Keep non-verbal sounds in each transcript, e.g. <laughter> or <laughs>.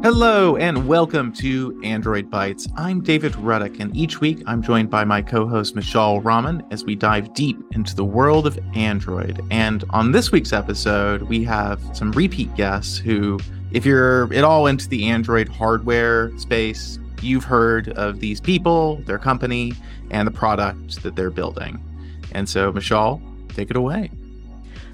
Hello and welcome to Android Bytes. I'm David Ruddock, and each week I'm joined by my co host Mishaal Rahman as we dive deep into the world of Android. And on this week's episode, we have some repeat guests who, if you're at all into the Android hardware space, you've heard of these people, their company, and the product that they're building. And so, Mishaal, take it away.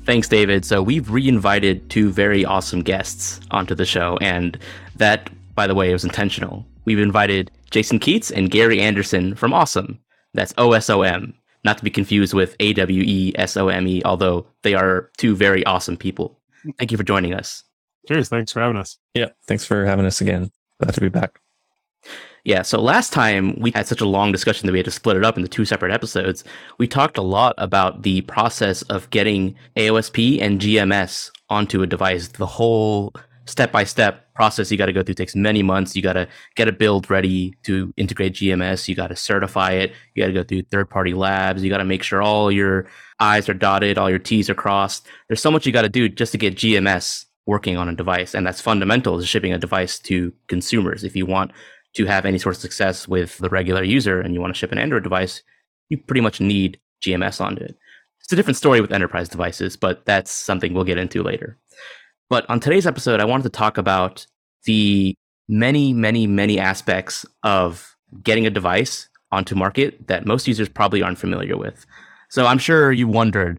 Thanks, David. So we've reinvited two very awesome guests onto the show, and that, by the way, was intentional. We've invited Jason Keats and Gary Anderson from OSOM. That's OSOM, not to be confused with A W E S O M E, although they are two very awesome people. Thank you for joining us. Cheers. Thanks for having us. Yeah. Thanks for having us again. Glad to be back. Yeah, so last time we had such a long discussion that we had to split it up into two separate episodes. We talked a lot about the process of getting AOSP and GMS onto a device. The whole step by step process you got to go through takes many months. You got to get a build ready to integrate GMS. You got to certify it. You got to go through third party labs. You got to make sure all your I's are dotted, all your T's are crossed. There's so much you got to do just to get GMS working on a device. And that's fundamental to shipping a device to consumers. If you want to have any sort of success with the regular user and you want to ship an Android device, you pretty much need GMS onto it. It's a different story with enterprise devices, but that's something we'll get into later. But on today's episode, I wanted to talk about the many, many, many aspects of getting a device onto market that most users probably aren't familiar with. So I'm sure you wondered,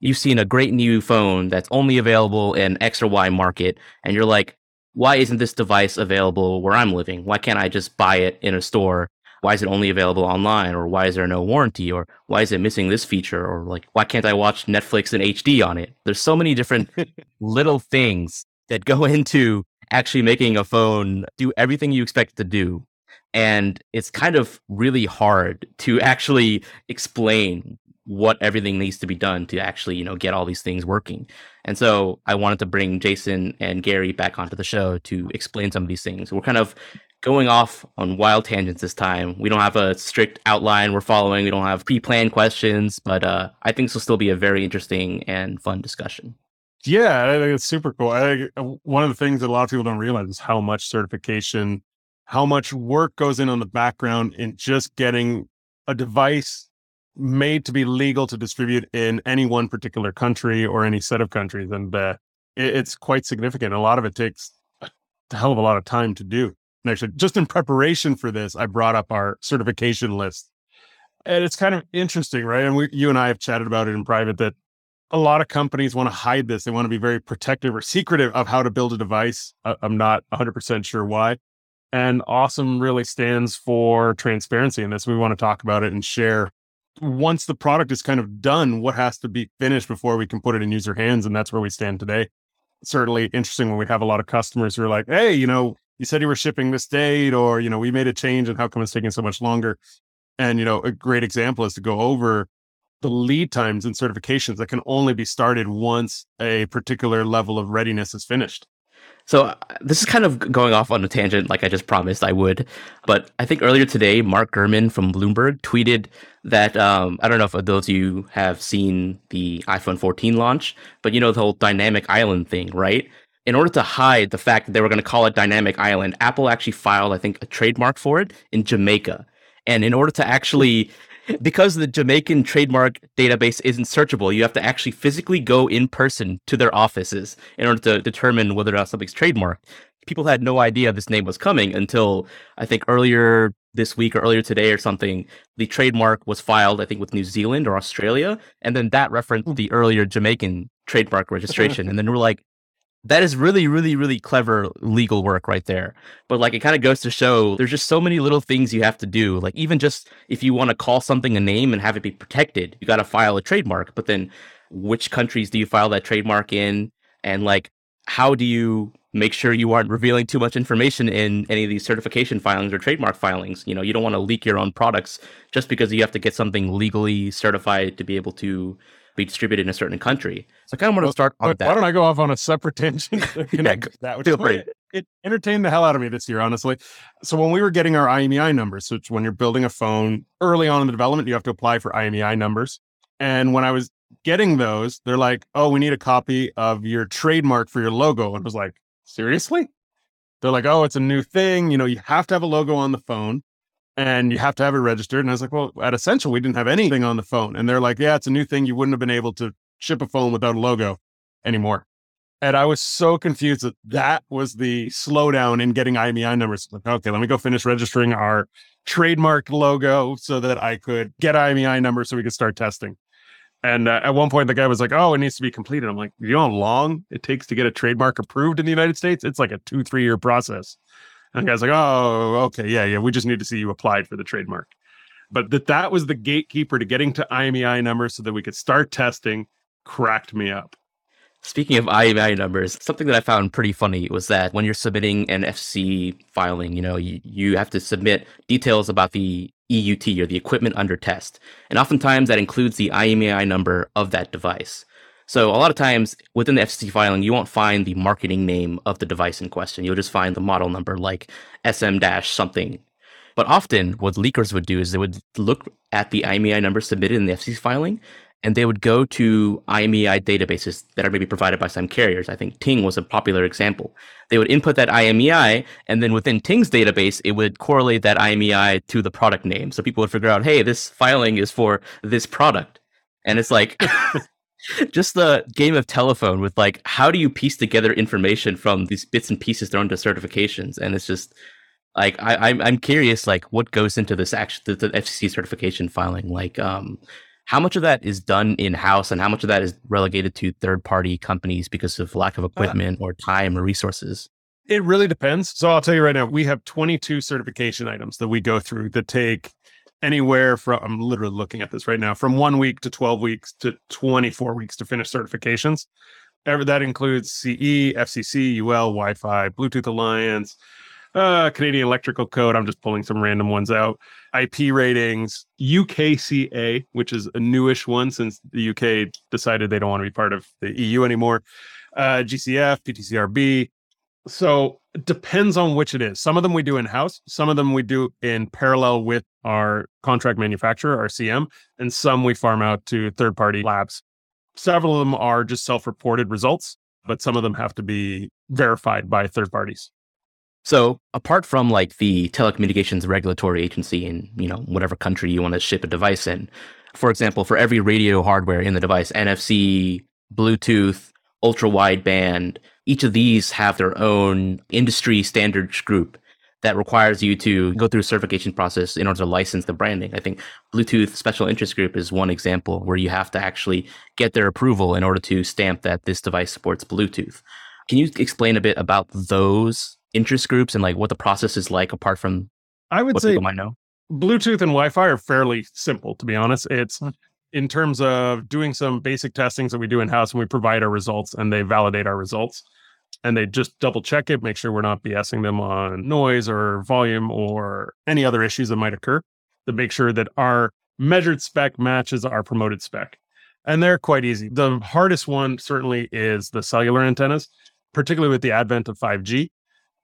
you've seen a great new phone that's only available in X or Y market, and you're like, why isn't this device available where I'm living? Why can't I just buy it in a store? Why is it only available online? Or why is there no warranty? Or why is it missing this feature? Or like, why can't I watch Netflix in HD on it? There's so many different <laughs> little things that go <laughs> into actually making a phone do everything you expect it to do. And it's kind of really hard to actually explain what everything needs to be done to actually, you know, get all these things working. And so I wanted to bring Jason and Gary back onto the show to explain some of these things. We're kind of going off on wild tangents this time. We don't have a strict outline we're following. We don't have pre-planned questions, but uh, I think this will still be a very interesting and fun discussion. Yeah, I think it's super cool. I think uh, one of the things that a lot of people don't realize is how much certification, how much work goes in on the background in just getting a device made to be legal to distribute in any one particular country or any set of countries. And uh, it, it's quite significant. A lot of it takes a hell of a lot of time to do. And actually, just in preparation for this, I brought up our certification list. And it's kind of interesting, right? And we, you and I have chatted about it in private that a lot of companies want to hide this. They want to be very protective or secretive of how to build a device. I'm not 100% sure why. And OSOM really stands for transparency in this. We want to talk about it and share once the product is kind of done, what has to be finished before we can put it in user hands? And that's where we stand today. Certainly interesting when we have a lot of customers who are like, hey, you know, you said you were shipping this date, or, you know, we made a change and how come it's taking so much longer? And, you know, a great example is to go over the lead times and certifications that can only be started once a particular level of readiness is finished. So uh, this is kind of going off on a tangent, like I just promised I would. But I think earlier today, Mark Gurman from Bloomberg tweeted that um, I don't know if those of you have seen the iPhone 14 launch, but you know the whole dynamic island thing, right? In order to hide the fact that they were going to call it dynamic island, Apple actually filed, I think, a trademark for it in Jamaica. And in order to actually because the Jamaican trademark database isn't searchable, you have to actually physically go in person to their offices in order to determine whether or not something's trademarked. People had no idea this name was coming until I think earlier this week or earlier today or something. The trademark was filed, I think, with New Zealand or Australia, and then that referenced hmm. the earlier Jamaican trademark registration. and then we're like, that is really really really clever legal work right there. But like it kind of goes to show there's just so many little things you have to do. Like even just if you want to call something a name and have it be protected you got to file a trademark. But then which countries do you file that trademark in? And like how do you make sure you aren't revealing too much information in any of these certification filings or trademark filings? You know you don't want to leak your own products just because you have to get something legally certified to be able to be distributed in a certain country. So I kind of want to start on that. Why don't I go off on a separate <laughs> tangent? <laughs> yeah, that which feel free. It, it entertained the hell out of me this year, honestly. So when we were getting our IMEI numbers, which when you're building a phone early on in the development, you have to apply for IMEI numbers. And when I was getting those, they're like, "Oh, we need a copy of your trademark for your logo," and I was like, "Seriously?" They're like, oh, it's a new thing. You know, you have to have a logo on the phone and you have to have it registered. And I was like, well, at Essential, we didn't have anything on the phone. And they're like, yeah, it's a new thing. You wouldn't have been able to ship a phone without a logo anymore. And I was so confused that that was the slowdown in getting IMEI numbers. Like, okay, let me go finish registering our trademark logo so that I could get IMEI numbers so we could start testing. And uh, at one point, the guy was like, "Oh, it needs to be completed." I'm like, "You know how long it takes to get a trademark approved in the United States? It's like a two, three year process." <laughs> And the guy's like, "Oh, okay, yeah, yeah. We just need to see you applied for the trademark." But that that was the gatekeeper to getting to IMEI numbers so that we could start testing. Cracked me up. Speaking of IMEI numbers, something that I found pretty funny was that when you're submitting an FCC filing, you know, you, you have to submit details about the EUT or the equipment under test. And oftentimes that includes the IMEI number of that device. So a lot of times within the FCC filing, you won't find the marketing name of the device in question. You'll just find the model number like SM dash something. But often what leakers would do is they would look at the IMEI number submitted in the FCC filing and they would go to IMEI databases that are maybe provided by some carriers. I think Ting was a popular example. They would input that IMEI, and then within Ting's database, it would correlate that IMEI to the product name. So people would figure out, hey, this filing is for this product. And it's like <laughs> just the game of telephone with like, how do you piece together information from these bits and pieces thrown to certifications? And it's just like I, I'm I'm curious, like what goes into this actual the, the FCC certification filing, like um how much of that is done in house and how much of that is relegated to third party companies because of lack of uh, equipment uh, or time or resources? It really depends. So I'll tell you right now, we have 22 certification items that we go through that take anywhere from, I'm literally looking at this right now, from one week to 12 weeks to 24 weeks to finish certifications. Ever that includes CE, FCC, UL, Wi Fi, Bluetooth Alliance, uh, Canadian Electrical Code. I'm just pulling some random ones out. IP ratings, UKCA, which is a newish one since the UK decided they don't want to be part of the EU anymore. Uh, GCF, PTCRB. So it depends on which it is. Some of them we do in house, some of them we do in parallel with our contract manufacturer, our CM, and some we farm out to third party labs. Several of them are just self reported results, but some of them have to be verified by third parties. So apart from like the telecommunications regulatory agency in, you know, whatever country you want to ship a device in, for example, for every radio hardware in the device, NFC, Bluetooth, ultra wideband, each of these have their own industry standards group that requires you to go through a certification process in order to license the branding. I think Bluetooth Special Interest Group is one example where you have to actually get their approval in order to stamp that this device supports Bluetooth. Can you explain a bit about those interest groups and like what the process is like apart from I would what say people might know? Bluetooth and Wi-Fi are fairly simple, to be honest. It's hmm. In terms of doing some basic testings that we do in house, and we provide our results, and they validate our results, and they just double check it, make sure we're not BSing them on noise or volume or any other issues that might occur. To make sure that our measured spec matches our promoted spec, and they're quite easy. The hardest one certainly is the cellular antennas, particularly with the advent of 5G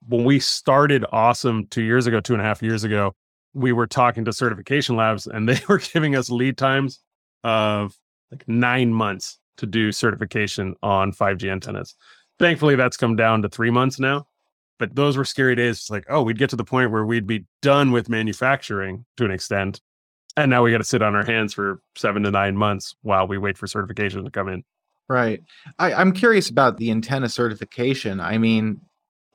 when we started OSOM two years ago two and a half years ago we were talking to certification labs and they <laughs> were giving us lead times of like nine months to do certification on 5g antennas. Thankfully that's come down to three months now but those were scary days. It's like oh we'd get to the point where we'd be done with manufacturing to an extent and now we got to sit on our hands for seven to nine months while we wait for certification to come in. Right. I, i'm curious about the antenna certification. I mean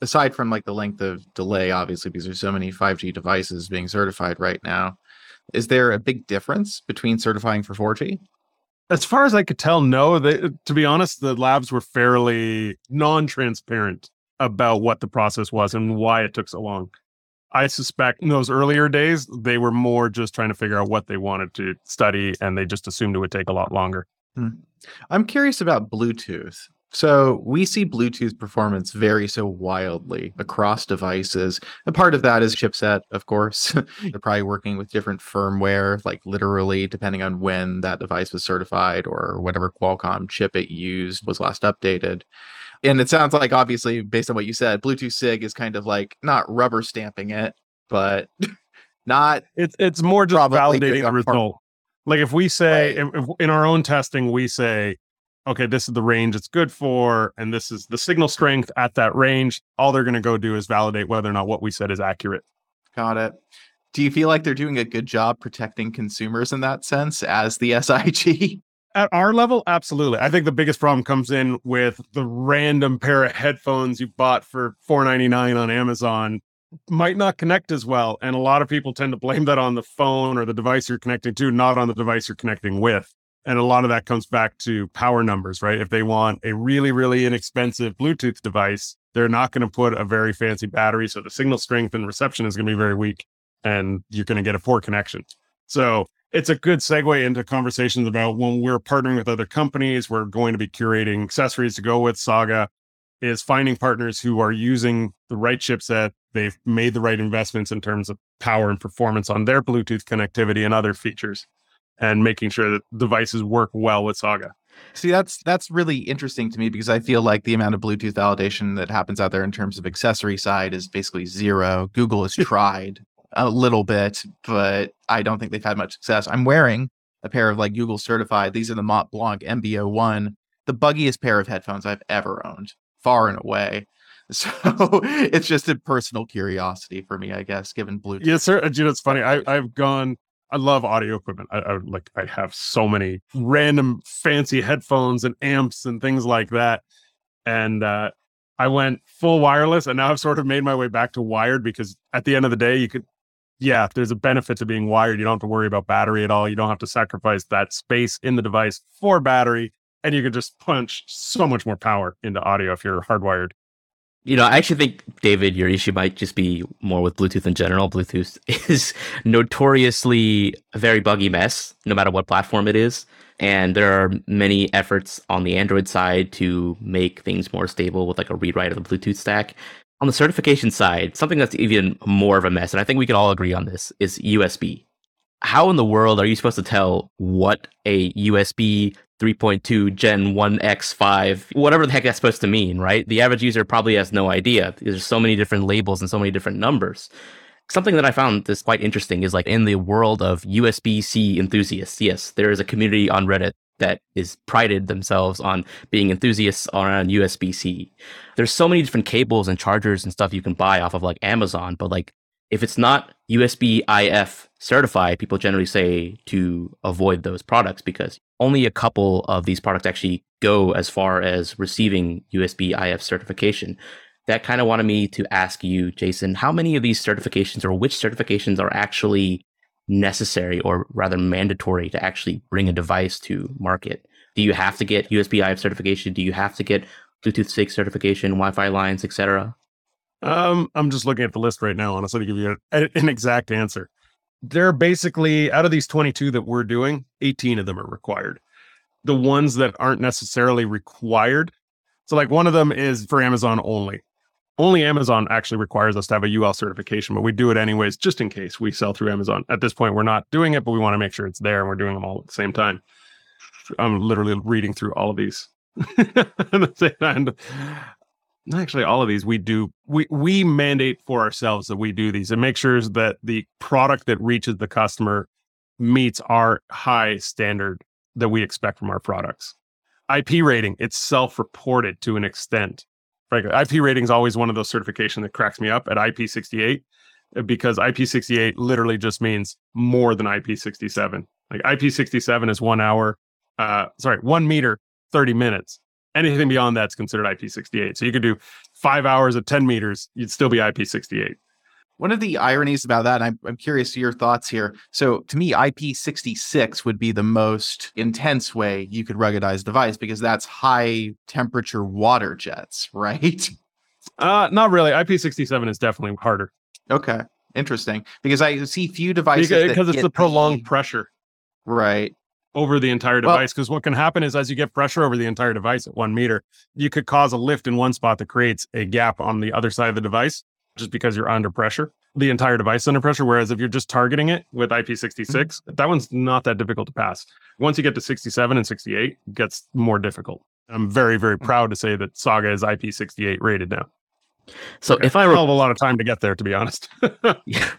aside from like the length of delay, obviously, because there's so many 5G devices being certified right now, is there a big difference between certifying for 4G? As far as I could tell, no. They, to be honest, the labs were fairly non-transparent about what the process was and why it took so long. I suspect in those earlier days, they were more just trying to figure out what they wanted to study, and they just assumed it would take a lot longer. Hmm. I'm curious about Bluetooth. So we see Bluetooth performance vary so wildly across devices. And part of that is chipset, of course. <laughs> They're probably working with different firmware, like literally depending on when that device was certified or whatever Qualcomm chip it used was last updated. And it sounds like obviously based on what you said, Bluetooth SIG is kind of like not rubber stamping it, but <laughs> not it's it's more just validating the result. Like if we say right. if, if in our own testing we say okay, this is the range it's good for, and this is the signal strength at that range. All they're going to go do is validate whether or not what we said is accurate. Got it. Do you feel like they're doing a good job protecting consumers in that sense as the <laughs> SIG? At our level, absolutely. I think the biggest problem comes in with the random pair of headphones you bought for $4.99 on Amazon might not connect as well. And a lot of people tend to blame that on the phone or the device you're connecting to, not on the device you're connecting with. And a lot of that comes back to power numbers, right? If they want a really, really inexpensive Bluetooth device, they're not going to put a very fancy battery. So the signal strength and reception is going to be very weak and you're going to get a poor connection. So it's a good segue into conversations about when we're partnering with other companies, we're going to be curating accessories to go with Saga, is finding partners who are using the right chipset. They've made the right investments in terms of power and performance on their Bluetooth connectivity and other features, and making sure that devices work well with Saga. See, that's that's really interesting to me because I feel like the amount of Bluetooth validation that happens out there in terms of accessory side is basically zero. Google has <laughs> tried a little bit, but I don't think they've had much success. I'm wearing a pair of like Google certified. These are the Mont Blanc MBO1, the buggiest pair of headphones I've ever owned, far and away. <laughs> So it's just a personal curiosity for me, I guess, given Bluetooth. Yes, sir. Uh, you know, it's funny. I, I've gone. I love audio equipment. I, I like. I have so many random fancy headphones and amps and things like that. And uh, I went full wireless, and now I've sort of made my way back to wired because at the end of the day, you could yeah, there's a benefit to being wired. You don't have to worry about battery at all. You don't have to sacrifice that space in the device for battery. And you can just punch so much more power into audio if you're hardwired. You know, I actually think, David, your issue might just be more with Bluetooth in general. Bluetooth <laughs> is notoriously a very buggy mess, no matter what platform it is. And there are many efforts on the Android side to make things more stable with like a rewrite of the Bluetooth stack. On the certification side, something that's even more of a mess, and I think we can all agree on this, is USB. How in the world are you supposed to tell what a USB 3.2 Gen 1X5, whatever the heck that's supposed to mean, right? The average user probably has no idea. There's so many different labels and so many different numbers. Something that I found this quite interesting is like in the world of USB C enthusiasts, yes, there is a community on Reddit that is prided themselves on being enthusiasts around USB C. There's so many different cables and chargers and stuff you can buy off of like Amazon, but like if it's not USB IF certified, people generally say to avoid those products because only a couple of these products actually go as far as receiving USB IF certification. That kind of wanted me to ask you, Jason, how many of these certifications or which certifications are actually necessary or rather mandatory to actually bring a device to market? Do you have to get USB IF certification? Do you have to get Bluetooth SIG certification, Wi-Fi Alliance, etc.? Um, I'm just looking at the list right now, honestly, to give you an exact answer. They're basically out of these 22 that we're doing, 18 of them are required. The ones that aren't necessarily required. So, like one of them is for Amazon only only Amazon actually requires us to have a UL certification, but we do it anyways, just in case we sell through Amazon. At this point, we're not doing it, but we want to make sure it's there and we're doing them all at the same time. I'm literally reading through all of these. <laughs> actually all of these we do we we mandate for ourselves that we do these and make sure that the product that reaches the customer meets our high standard that we expect from our products. IP rating, it's self-reported to an extent frankly, IP rating is always one of those certification that cracks me up at IP68 uh, because IP68 literally just means more than IP67. Like IP67 is one hour, uh, sorry, one meter, 30 minutes. Anything beyond that's considered IP68. So you could do five hours at 10 meters, you'd still be IP68. One of the ironies about that, I'm, I'm curious to your thoughts here. So, to me, IP66 would be the most intense way you could ruggedize device because that's high temperature water jets, <laughs> right? Uh, not really. IP67 is definitely harder. Okay, interesting. Because I see few devices because, because it's the prolonged pressure, right, over the entire device. Because well, what can happen is as you get pressure over the entire device at one meter, you could cause a lift in one spot that creates a gap on the other side of the device just because you're under pressure, the entire device under pressure. Whereas if you're just targeting it with IP66, mm-hmm. that one's not that difficult to pass. Once you get to 67 and 68, it gets more difficult. I'm very, very mm. proud to say that Saga is IP68 rated now. So okay. if I re- have a lot of time to get there, to be honest. <laughs> yeah.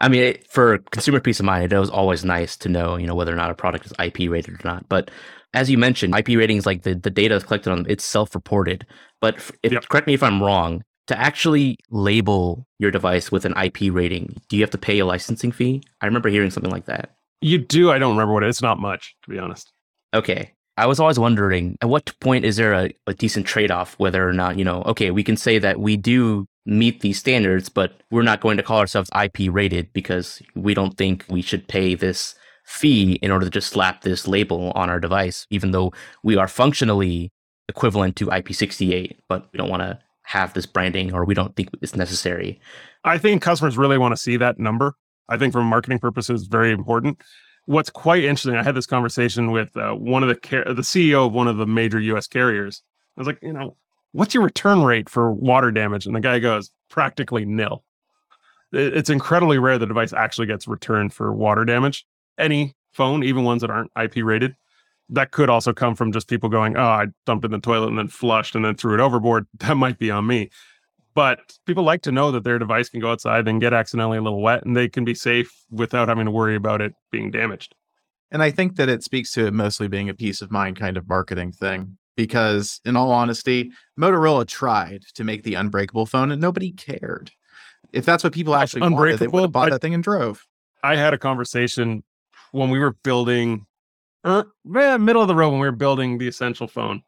I mean, it, for consumer peace of mind, it was always nice to know, you know, whether or not a product is IP rated or not. But as you mentioned, IP ratings, like the, the data is collected on, it's self-reported. But if, yep. correct me if I'm wrong, to actually label your device with an IP rating, do you have to pay a licensing fee? I remember hearing something like that. You do. I don't remember what it is. It's not much, to be honest. Okay. I was always wondering at what point is there a, a decent trade off, whether or not, you know, okay, we can say that we do meet these standards, but we're not going to call ourselves IP rated because we don't think we should pay this fee in order to just slap this label on our device, even though we are functionally equivalent to IP68, but we don't want to have this branding or we don't think it's necessary. I think customers really want to see that number. I think from marketing purposes, very important. What's quite interesting, I had this conversation with uh, one of the car- the CEO of one of the major U.S. carriers. I was like, you know, what's your return rate for water damage? And the guy goes, practically nil. It's incredibly rare the device actually gets returned for water damage. Any phone, even ones that aren't IP rated, that could also come from just people going, oh, I dumped in the toilet and then flushed and then threw it overboard. <laughs> That might be on me. But people like to know that their device can go outside and get accidentally a little wet and they can be safe without having to worry about it being damaged. And I think that it speaks to it mostly being a peace of mind kind of marketing thing because in all honesty, Motorola tried to make the unbreakable phone and nobody cared. If that's what people actually wanted, they would have bought I, that thing and drove. I had a conversation when we were building, uh, middle of the road when we were building the essential phone,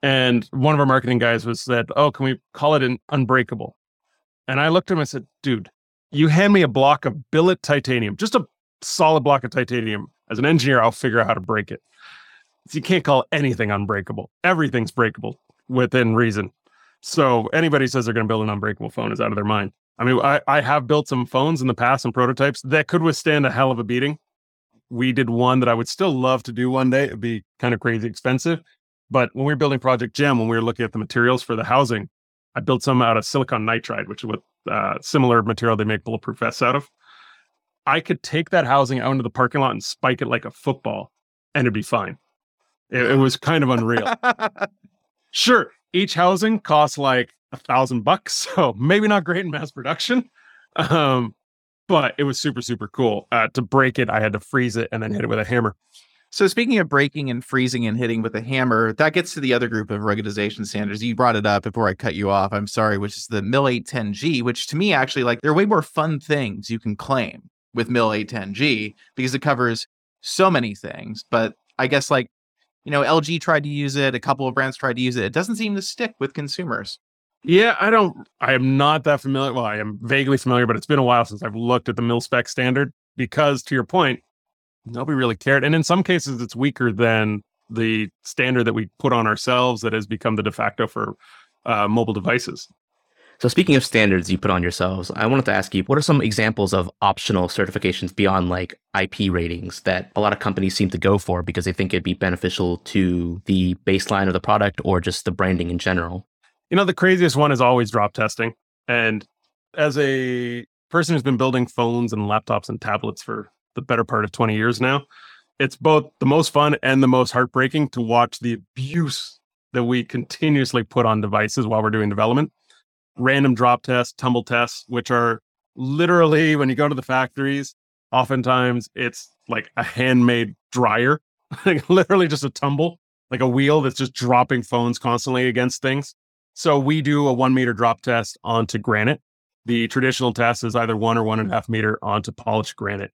and one of our marketing guys was said, "Oh, can we call it an unbreakable?" And I looked at him and said, "Dude, you hand me a block of billet titanium, just a solid block of titanium. As an engineer, I'll figure out how to break it." You can't call anything unbreakable. Everything's breakable within reason. So anybody says they're going to build an unbreakable phone is out of their mind. I mean, I, I have built some phones in the past and prototypes that could withstand a hell of a beating. We did one that I would still love to do one day. It'd be kind of crazy expensive. But when we were building Project Gem, when we were looking at the materials for the housing, I built some out of silicon nitride, which is what uh, similar material they make bulletproof vests out of. I could take that housing out into the parking lot and spike it like a football, and it'd be fine. It, it was kind of unreal. <laughs> sure, each housing costs like a thousand bucks, <laughs> so maybe not great in mass production. Um, but it was super super cool. Uh, to break it, I had to freeze it and then hit it with a hammer. So speaking of breaking and freezing and hitting with a hammer, that gets to the other group of ruggedization standards. You brought it up before I cut you off. I'm sorry, which is the MIL 810G, which to me actually like there are way more fun things you can claim with MIL 810G because it covers so many things. But I guess like you know, LG tried to use it, a couple of brands tried to use it. It doesn't seem to stick with consumers. Yeah, I don't, I am not that familiar. Well, I am vaguely familiar, but it's been a while since I've looked at the mil spec standard because, to your point, nobody really cared. And in some cases, it's weaker than the standard that we put on ourselves that has become the de facto for uh, mobile devices. So, speaking of standards you put on yourselves, I wanted to ask you what are some examples of optional certifications beyond like IP ratings that a lot of companies seem to go for because they think it'd be beneficial to the baseline of the product or just the branding in general? You know, the craziest one is always drop testing. And as a person who's been building phones and laptops and tablets for the better part of 20 years now, it's both the most fun and the most heartbreaking to watch the abuse that we continuously put on devices while we're doing development random drop tests, tumble tests, which are literally when you go to the factories, oftentimes it's like a handmade dryer, <laughs> like literally just a tumble, like a wheel that's just dropping phones constantly against things. So we do a one meter drop test onto granite. The traditional test is either one or one and a hmm. half meter onto polished granite.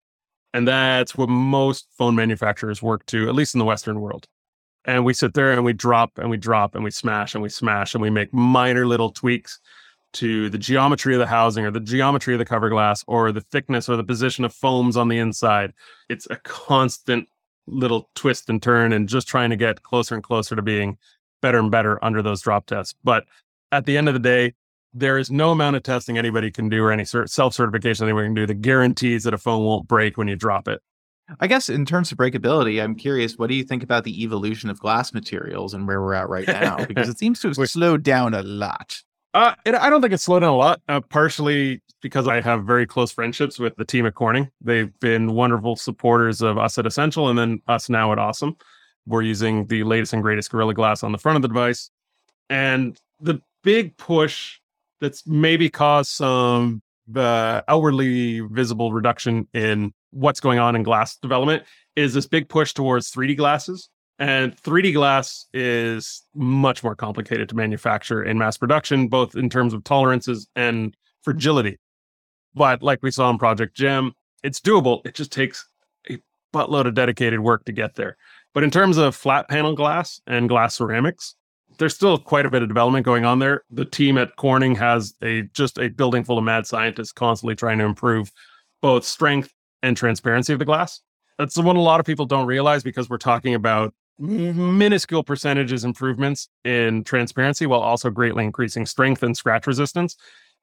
And that's what most phone manufacturers work to, at least in the Western world. And we sit there and we drop and we drop and we smash and we smash and we make minor little tweaks to the geometry of the housing or the geometry of the cover glass or the thickness or the position of foams on the inside. It's a constant little twist and turn and just trying to get closer and closer to being better and better under those drop tests. But at the end of the day, there is no amount of testing anybody can do or any self certification anybody can do that guarantees that a phone won't break when you drop it. I guess in terms of breakability, I'm curious, what do you think about the evolution of glass materials and where we're at right <laughs> now? Because it seems to have slowed down a lot. Uh, it, I don't think it's slowed down a lot. Uh, partially because I have very close friendships with the team at Corning. They've been wonderful supporters of us at Essential, and then us now at OSOM. We're using the latest and greatest Gorilla Glass on the front of the device, and the big push that's maybe caused some the outwardly visible reduction in what's going on in glass development is this big push towards 3D glasses. And 3D glass is much more complicated to manufacture in mass production, both in terms of tolerances and fragility. But like we saw in Project Gem, it's doable. It just takes a buttload of dedicated work to get there. But in terms of flat panel glass and glass ceramics, there's still quite a bit of development going on there. The team at Corning has a just a building full of mad scientists constantly trying to improve both strength and transparency of the glass. That's what a lot of people don't realize because we're talking about minuscule percentages improvements in transparency while also greatly increasing strength and scratch resistance.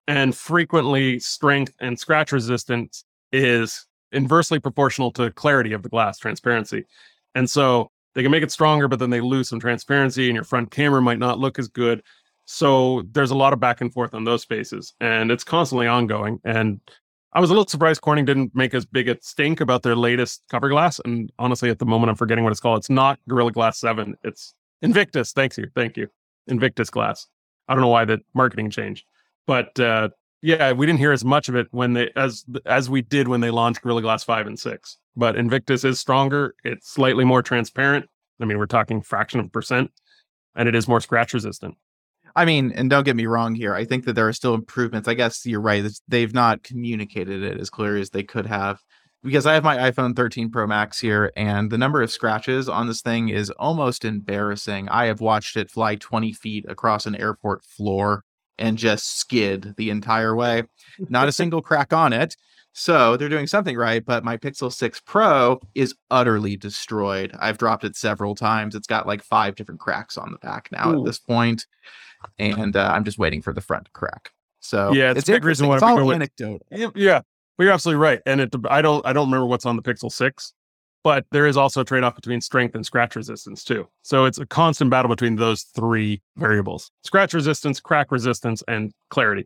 And frequently, strength and scratch resistance is inversely proportional to clarity of the glass transparency. And so they can make it stronger, but then they lose some transparency and your front camera might not look as good. So there's a lot of back and forth on those spaces and it's constantly ongoing. And I was a little surprised Corning didn't make as big a stink about their latest cover glass. And honestly, at the moment, I'm forgetting what it's called. It's not Gorilla Glass 7. It's Invictus. Thanks you. Thank you. Invictus Glass. I don't know why the marketing changed. But uh, yeah, we didn't hear as much of it when they as as we did when they launched Gorilla Glass 5 and 6. But Invictus is stronger. It's slightly more transparent. I mean, we're talking fraction of a percent, and it is more scratch resistant. I mean, and don't get me wrong here. I think that there are still improvements. I guess you're right. They've not communicated it as clearly as they could have. Because I have my iPhone 13 Pro Max here, and the number of scratches on this thing is almost embarrassing. I have watched it fly 20 feet across an airport floor and just skid the entire way. Not a single crack on it. So they're doing something right, but my Pixel 6 Pro is utterly destroyed. I've dropped it several times. It's got like five different cracks on the back now Ooh. at this point, and uh, I'm just waiting for the front to crack. So yeah, it's, it's a big reason why it's all anecdotal. Yeah, well, you're absolutely right. And it, I don't, I don't remember what's on the Pixel 6, but there is also a trade off between strength and scratch resistance too. So it's a constant battle between those three variables: scratch resistance, crack resistance, and clarity.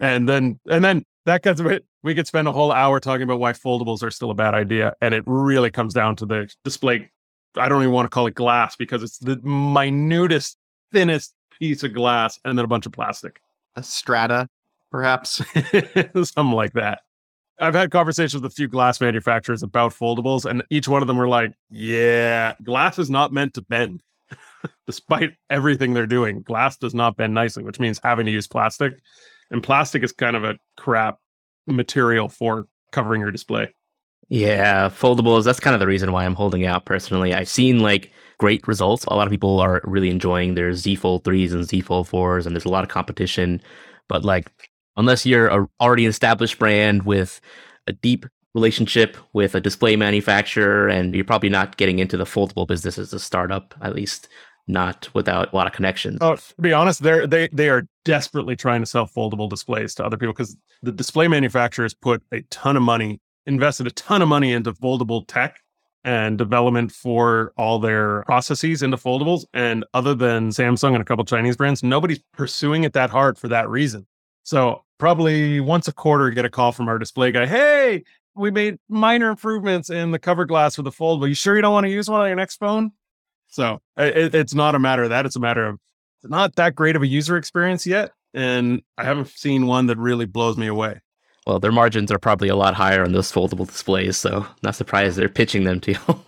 And then, and then that gets a bit. We could spend a whole hour talking about why foldables are still a bad idea, and it really comes down to the display. I don't even want to call it glass because it's the minutest, thinnest piece of glass, and then a bunch of plastic. A strata, perhaps, <laughs> something like that. I've had conversations with a few glass manufacturers about foldables, and each one of them were like, "Yeah, glass is not meant to bend." <laughs> Despite everything they're doing, glass does not bend nicely, which means having to use plastic. And plastic is kind of a crap material for covering your display. Yeah, foldables. That's kind of the reason why I'm holding out personally. I've seen like great results. A lot of people are really enjoying their Z Fold 3s and Z Fold 4s, and there's a lot of competition. But like, unless you're a already established brand with a deep relationship with a display manufacturer, and you're probably not getting into the foldable business as a startup, at least not without a lot of connections. Oh, to be honest, they're they they are desperately trying to sell foldable displays to other people because the display manufacturers put a ton of money, invested a ton of money into foldable tech and development for all their processes into foldables. And other than Samsung and a couple Chinese brands, nobody's pursuing it that hard for that reason. So probably once a quarter, get a call from our display guy. Hey, we made minor improvements in the cover glass for the foldable. You sure you don't want to use one on your next phone? So it, it's not a matter of that. It's a matter of not that great of a user experience yet. And I haven't seen one that really blows me away. Well, their margins are probably a lot higher on those foldable displays, so not surprised they're pitching them to you. <laughs>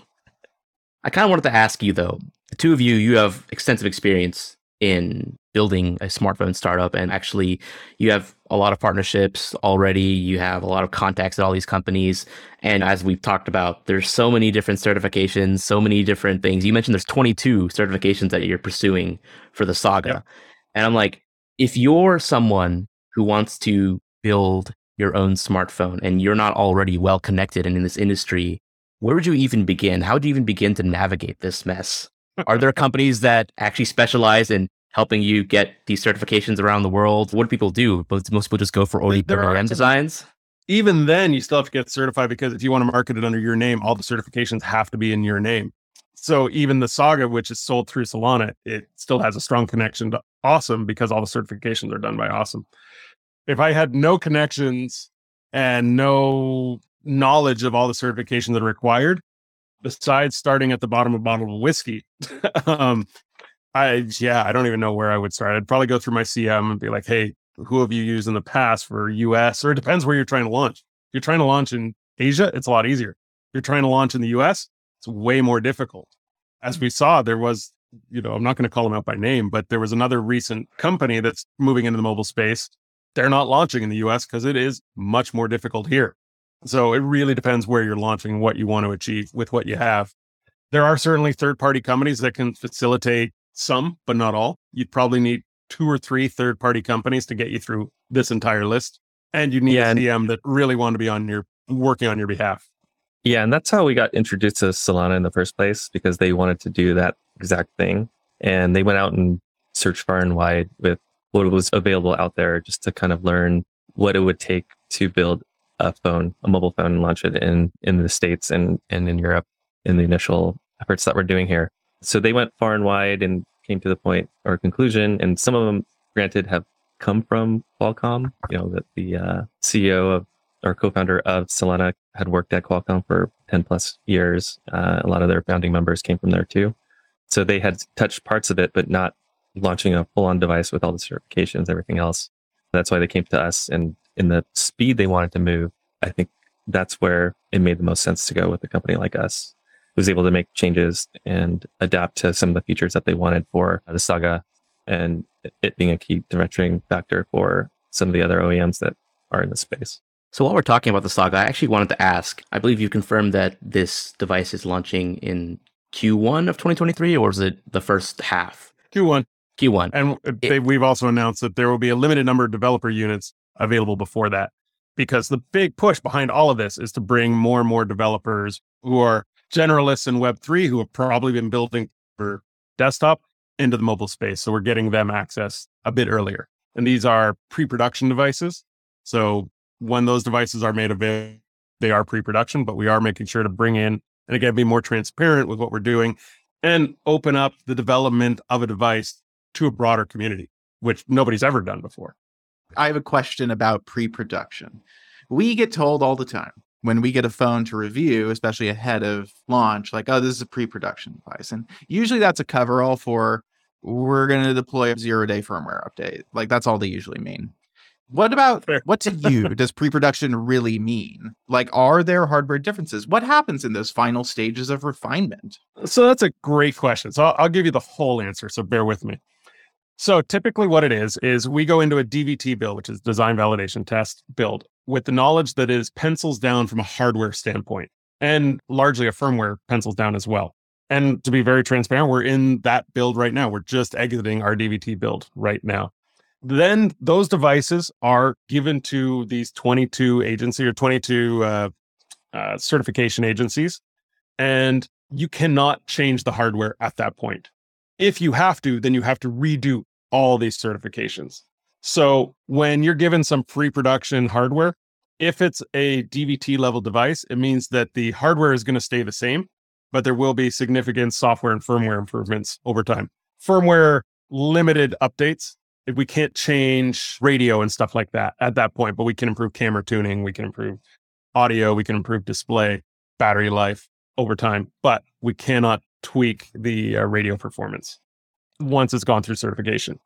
I kind of wanted to ask you though, the two of you, you have extensive experience in building a smartphone startup and actually you have a lot of partnerships already you have a lot of contacts at all these companies and as we've talked about there's so many different certifications so many different things you mentioned there's 22 certifications that you're pursuing for the saga yep. and i'm like if you're someone who wants to build your own smartphone and you're not already well connected and in this industry where would you even begin how do you even begin to navigate this mess are there <laughs> companies that actually specialize in helping you get these certifications around the world? What do people do? Most people just go for OEM designs. Even then, you still have to get certified because if you want to market it under your name, all the certifications have to be in your name. So even the Saga, which is sold through Solana, it still has a strong connection to OSOM because all the certifications are done by OSOM. If I had no connections and no knowledge of all the certifications that are required, besides starting at the bottom of a bottle of whiskey, <laughs> um, I yeah, I don't even know where I would start. I'd probably go through my CM and be like, "Hey, who have you used in the past for US, or it depends where you're trying to launch. If you're trying to launch in Asia, it's a lot easier. If you're trying to launch in the US, it's way more difficult. As we saw, there was, you know, I'm not going to call them out by name, but there was another recent company that's moving into the mobile space. They're not launching in the US because it is much more difficult here. So it really depends where you're launching, what you want to achieve with what you have. There are certainly third party companies that can facilitate some, but not all. You'd probably need two or three third party companies to get you through this entire list. And you need Yeah, a CM that really want to be on your working on your behalf. Yeah, and that's how we got introduced to Solana in the first place because they wanted to do that exact thing. And they went out and searched far and wide with what was available out there just to kind of learn what it would take to build a phone, a mobile phone and launch it in, in the States and, and in Europe in the initial efforts that we're doing here. So they went far and wide and came to the point or conclusion. And some of them, granted, have come from Qualcomm. You know, that the uh, CEO of or co-founder of Solana had worked at Qualcomm for 10 plus years. Uh, a lot of their founding members came from there too. So they had touched parts of it, but not launching a full on device with all the certifications, everything else. That's why they came to us. And in the speed they wanted to move, I think that's where it made the most sense to go with a company like us, who was able to make changes and adapt to some of the features that they wanted for the Saga and it being a key differentiating factor for some of the other OEMs that are in the space. So while we're talking about the saga, I actually wanted to ask. I believe you confirmed that this device is launching in Q1 of 2023, or is it the first half? Q1. Q1. And they, we've also announced that there will be a limited number of developer units available before that. Because the big push behind all of this is to bring more and more developers who are generalists in Web3 who have probably been building for desktop into the mobile space. So we're getting them access a bit earlier. And these are pre production devices. So when those devices are made available, they are pre production, but we are making sure to bring in and again be more transparent with what we're doing and open up the development of a device to a broader community, which nobody's ever done before. I have a question about pre production. We get told all the time when we get a phone to review, especially ahead of launch, like, oh, this is a pre production device. And usually that's a coverall for we're going to deploy a zero day firmware update. Like, that's all they usually mean. What about Fair. what to you <laughs> does pre production really mean? Like, are there hardware differences? What happens in those final stages of refinement? So that's a great question. So I'll, I'll give you the whole answer. So bear with me. So typically, what it is is we go into a DVT build, which is design validation test build, with the knowledge that is pencils down from a hardware standpoint, and largely a firmware pencils down as well. And to be very transparent, we're in that build right now. We're just exiting our DVT build right now. Then those devices are given to these 22 agency or 22 uh, uh, certification agencies, and you cannot change the hardware at that point. If you have to, then you have to redo all these certifications. So when you're given some pre production hardware, if it's a DVT level device, it means that the hardware is going to stay the same, but there will be significant software and firmware improvements over time. Firmware limited updates. We can't change radio and stuff like that at that point, but we can improve camera tuning, we can improve audio, we can improve display, battery life over time, but we cannot tweak the uh, radio performance once it's gone through certification.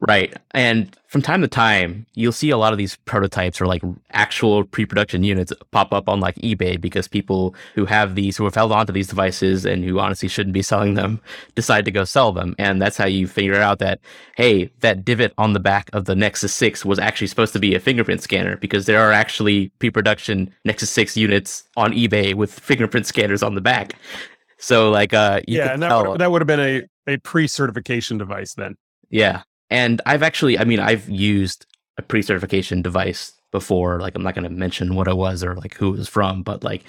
Right. And from time to time, you'll see a lot of these prototypes or like actual pre production units pop up on like eBay because people who have these, who have held onto these devices and who honestly shouldn't be <laughs> selling them, decide to go sell them. And that's how you figure out that, hey, that divot on the back of the Nexus 6 was actually supposed to be a fingerprint scanner because there are actually pre production Nexus 6 units on eBay with fingerprint scanners on the back. So, like, uh, you yeah, and that tell- would, that would have been a, a pre certification device then. yeah. And I've actually, I mean, I've used a pre certification device before. Like, I'm not going to mention what it was or like who it was from, but like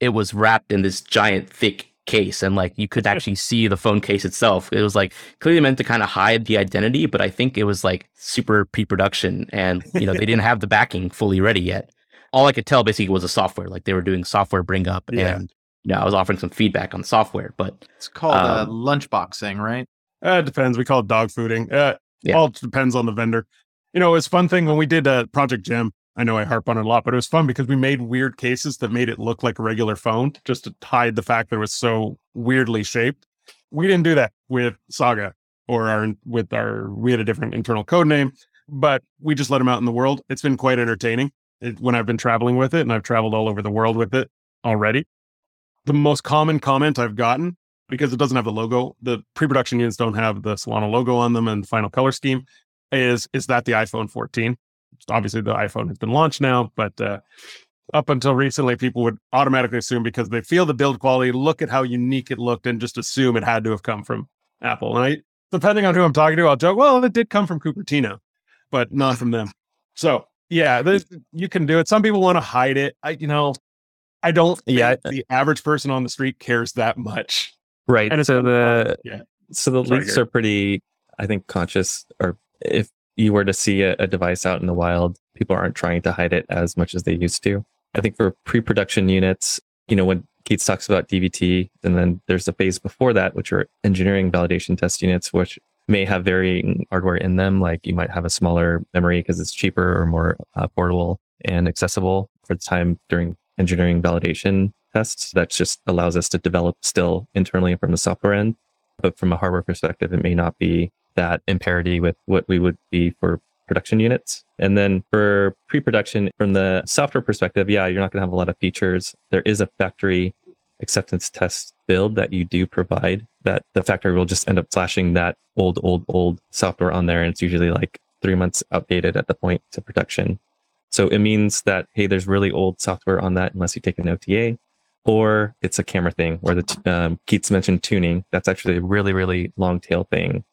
it was wrapped in this giant, thick case. And like you could <laughs> actually see the phone case itself. It was like clearly meant to kind of hide the identity, but I think it was like super pre production and, you know, they didn't have the backing fully ready yet. All I could tell basically was a software. Like they were doing software bring up <laughs> Yeah. and, you know, I was offering some feedback on the software, but It's called uh, Um, lunchboxing, right? Uh, it depends. We call it dog fooding. Uh, Yeah. All depends on the vendor. You know, it's a fun thing when we did uh, Project Gem. I know I harp on it a lot, but it was fun because we made weird cases that made it look like a regular phone just to hide the fact that it was so weirdly shaped. We didn't do that with Saga or our with our we had a different internal code name. but we just let them out in the world. It's been quite entertaining it, when I've been traveling with it, and I've traveled all over the world with it already. The most common comment I've gotten because it doesn't have the logo, the pre-production units don't have the Solana logo on them and final color scheme. Is is that the iPhone 14? Obviously, the iPhone has been launched now, but uh, up until recently, people would automatically assume because they feel the build quality, look at how unique it looked, and just assume it had to have come from Apple. And I, depending on who I'm talking to, I'll joke, well, it did come from Cupertino, but not from them. So yeah, you can do it. Some people want to hide it. I, you know, I don't. yeah, the average person on the street cares that much. Right. And so the yeah. So the Sorry, leaks are pretty, I think, conscious. Or if you were to see a, a device out in the wild, people aren't trying to hide it as much as they used to. I think for pre-production units, you know, when Keats talks about DVT, and then there's a phase before that, which are engineering validation test units, which may have varying hardware in them. Like you might have a smaller memory because it's cheaper or more uh, portable and accessible for the time during engineering validation tests. That just allows us to develop still internally from the software end. But from a hardware perspective, it may not be that in parity with what we would be for production units. And then for pre-production, from the software perspective, yeah, you're not going to have a lot of features. There is a factory acceptance test build that you do provide that the factory will just end up flashing that old, old, old software on there. And it's usually like three months outdated at the point to production. So it means that, hey, there's really old software on that unless you take an OTA, or it's a camera thing where the um, Keats mentioned tuning. That's actually a really, really long tail thing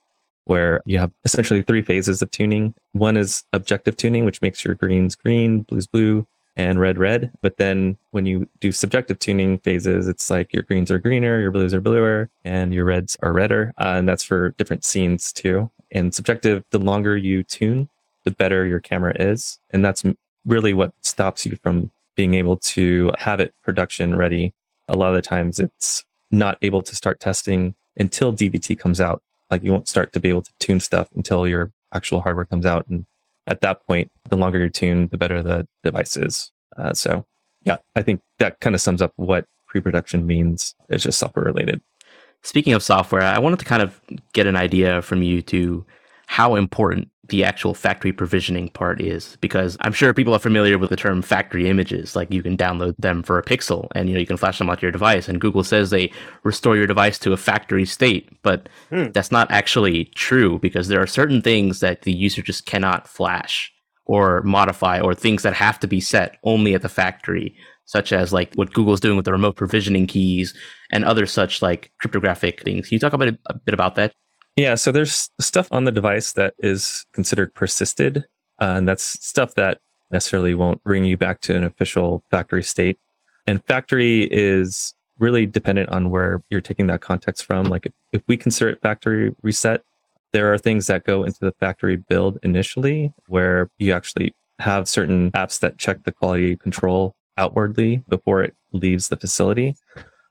where you have essentially three phases of tuning. One is objective tuning, which makes your greens green, blues blue, and red red. But then when you do subjective tuning phases, it's like your greens are greener, your blues are bluer, and your reds are redder. Uh, and that's for different scenes too. And subjective, the longer you tune, the better your camera is. And that's really what stops you from being able to have it production ready. A lot of the times it's not able to start testing until DVT comes out. Like you won't start to be able to tune stuff until your actual hardware comes out. And at that point, the longer you tune, the better the device is. Uh, so yeah, I think that kind of sums up what pre-production means. It's just software related. Speaking of software, I wanted to kind of get an idea from you to how important the actual factory provisioning part is because I'm sure people are familiar with the term factory images. Like you can download them for a pixel and you know you can flash them onto your device and Google says they restore your device to a factory state, but hmm. that's not actually true because there are certain things that the user just cannot flash or modify or things that have to be set only at the factory such as like what Google's doing with the remote provisioning keys and other such like cryptographic things. Can you talk about a, a bit about that? Yeah, so there's stuff on the device that is considered persisted, uh, and that's stuff that necessarily won't bring you back to an official factory state. And factory is really dependent on where you're taking that context from. Like if, if we consider it factory reset, there are things that go into the factory build initially where you actually have certain apps that check the quality control outwardly before it leaves the facility.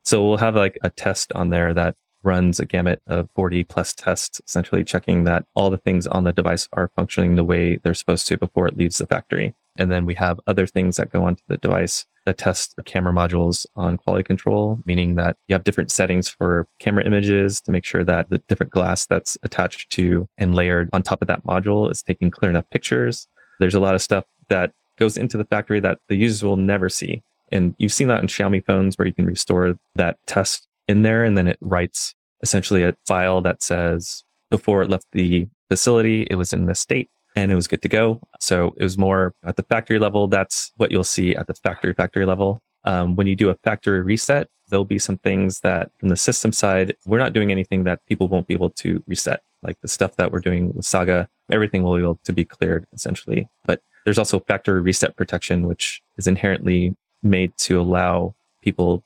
So we'll have like a test on there that runs a gamut of 40 plus tests, essentially checking that all the things on the device are functioning the way they're supposed to before it leaves the factory. And then we have other things that go onto the device that test camera modules on quality control, meaning that you have different settings for camera images to make sure that the different glass that's attached to and layered on top of that module is taking clear enough pictures. There's a lot of stuff that goes into the factory that the users will never see. And you've seen that in Xiaomi phones where you can restore that test in there and then it writes essentially a file that says before it left the facility, it was in this state and it was good to go. So it was more at the factory level. That's what you'll see at the factory factory level. Um, when you do a factory reset, there'll be some things that from the system side, we're not doing anything that people won't be able to reset. Like the stuff that we're doing with Saga, everything will be able to be cleared essentially. But there's also factory reset protection, which is inherently made to allow people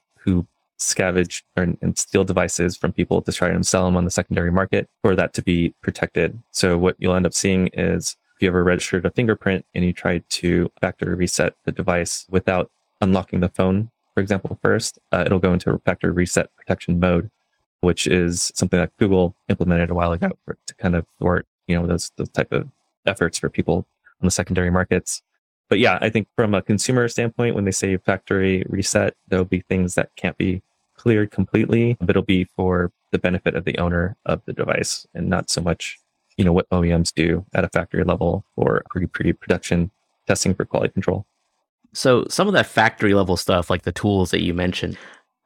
scavenge and, and steal devices from people to try and sell them on the secondary market for that to be protected. So what you'll end up seeing is if you ever registered a fingerprint and you try to factory reset the device without unlocking the phone, for example, first, uh, it'll go into factory reset protection mode, which is something that Google implemented a while ago for, to kind of thwart, you know, those, those type of efforts for people on the secondary markets. But yeah, I think from a consumer standpoint, when they say factory reset, there'll be things that can't be cleared completely, but it'll be for the benefit of the owner of the device and not so much you know, what OEMs do at a factory level or pre-production testing for quality control. So some of that factory level stuff, like the tools that you mentioned,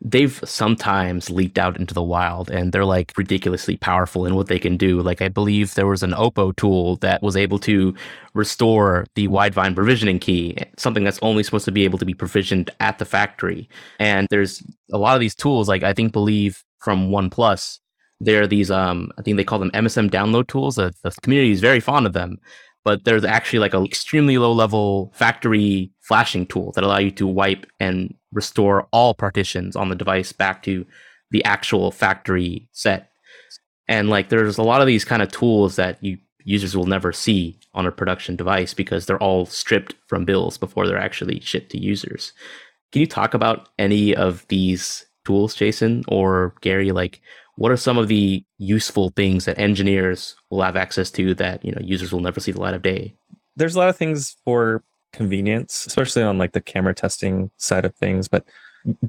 they've sometimes leaked out into the wild and they're like ridiculously powerful in what they can do. Like I believe there was an Oppo tool that was able to restore the Widevine provisioning key, something that's only supposed to be able to be provisioned at the factory. And there's a lot of these tools, like I think believe from OnePlus, there are these um I think they call them MSM download tools. The, the community is very fond of them but there's actually like an extremely low level factory flashing tool that allow you to wipe and restore all partitions on the device back to the actual factory set. And like there's a lot of these kind of tools that you users will never see on a production device because they're all stripped from bills before they're actually shipped to users. Can you talk about any of these tools, Jason or Gary? Like what are some of the useful things that engineers will have access to that you know users will never see the light of day there's a lot of things for convenience especially on like the camera testing side of things but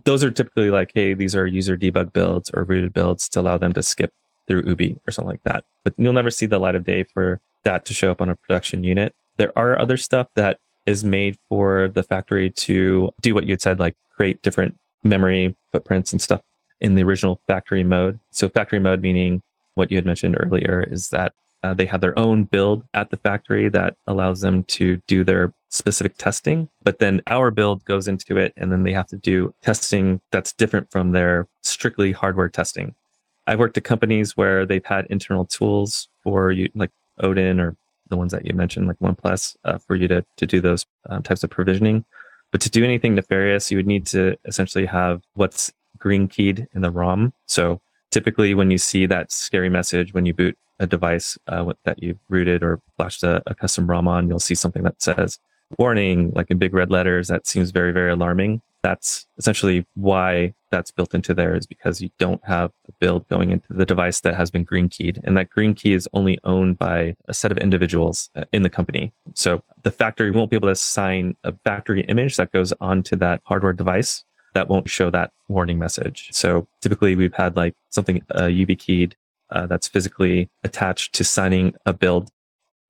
those are typically like hey these are user debug builds or rooted builds to allow them to skip through ubi or something like that but you'll never see the light of day for that to show up on a production unit there are other stuff that is made for the factory to do what you had said like create different memory footprints and stuff in the original factory mode. So factory mode meaning what you had mentioned earlier is that uh, they have their own build at the factory that allows them to do their specific testing. But then our build goes into it, and then they have to do testing that's different from their strictly hardware testing. I've worked at companies where they've had internal tools for you, like Odin or the ones that you mentioned, like OnePlus, uh, for you to to do those um, types of provisioning. But to do anything nefarious, you would need to essentially have what's green keyed in the ROM. So typically when you see that scary message when you boot a device uh, that you've rooted or flashed a, a, custom ROM on, you'll see something that says warning, like in big red letters. That seems very, very alarming. That's essentially why that's built into there is because you don't have a build going into the device that has been green keyed. And that green key is only owned by a set of individuals uh, in the company. So the factory won't be able to assign a factory image that goes onto that hardware device that won't show that warning message. So typically we've had like something uh, UV keyed uh, that's physically attached to signing a build.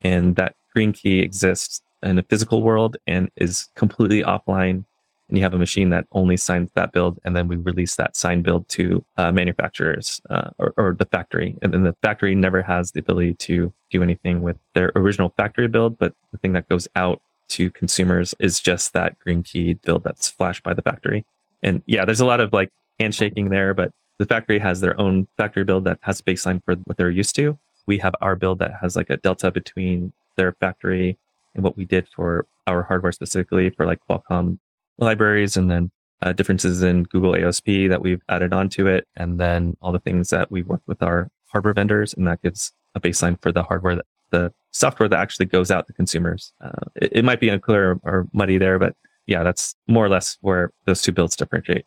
And that green key exists in a physical world and is completely offline. And you have a machine that only signs that build. And then we release that signed build to uh, manufacturers uh, or, or the factory. And then the factory never has the ability to do anything with their original factory build. But the thing that goes out to consumers is just that green key build that's flashed by the factory. And yeah, there's a lot of like handshaking there, but the factory has their own factory build that has a baseline for what they're used to. We have our build that has like a delta between their factory and what we did for our hardware specifically for like Qualcomm libraries and then uh, differences in Google AOSP that we've added onto it. And then all the things that we've worked with our hardware vendors. And that gives a baseline for the hardware that the software that actually goes out to consumers. Uh, it, it, might be unclear or muddy there, but yeah, that's more or less where those two builds differentiate.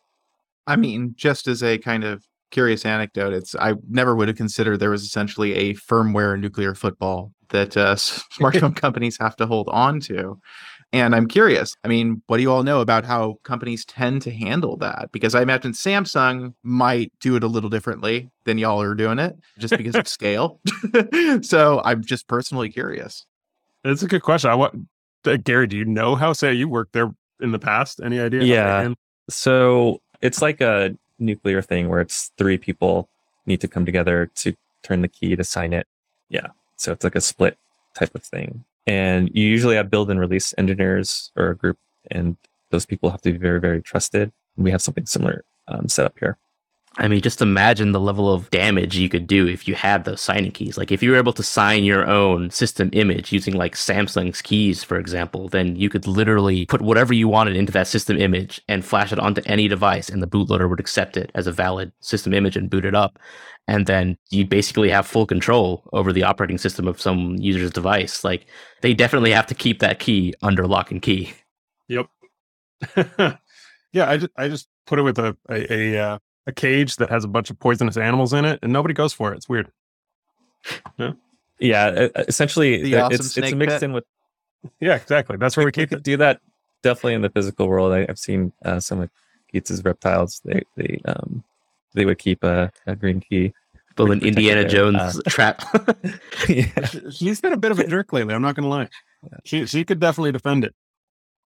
I mean, just as a kind of curious anecdote, it's I never would have considered there was essentially a firmware nuclear football that uh, <laughs> smartphone <laughs> companies have to hold on to. And I'm curious. I mean, what do you all know about how companies tend to handle that? Because I imagine Samsung might do it a little differently than y'all are doing it, just because of <laughs> scale. so I'm just personally curious. It's a good question. I want uh, Gary. Do you know how? Say you worked there in the past? Any idea? Yeah. So it's like a nuclear thing where it's three people need to come together to turn the key to sign it. Yeah. So it's like a split type of thing. And you usually have build and release engineers or a group, and those people have to be very, very trusted. We have something similar um, set up here. I mean, just imagine the level of damage you could do if you had those signing keys. Like if you were able to sign your own system image using like Samsung's keys, for example, then you could literally put whatever you wanted into that system image and flash it onto any device and the bootloader would accept it as a valid system image and boot it up. And then you basically have full control over the operating system of some user's device. Like they definitely have to keep that key under lock and key. Yep. <laughs> yeah, I just, I just put it with a, a, a uh a cage that has a bunch of poisonous animals in it, and nobody goes for it. It's weird. Yeah, yeah. Essentially, the awesome it's it's mixed pit. in with. Yeah, exactly. That's where we keep it. Do that definitely in the physical world. I, have seen uh, some of Keats's reptiles. They they um they would keep a, a green key. Build an Indiana protected Jones there. <laughs> trap. <laughs> yeah. She's been a bit of a jerk lately. I'm not going to lie. She she could definitely defend it.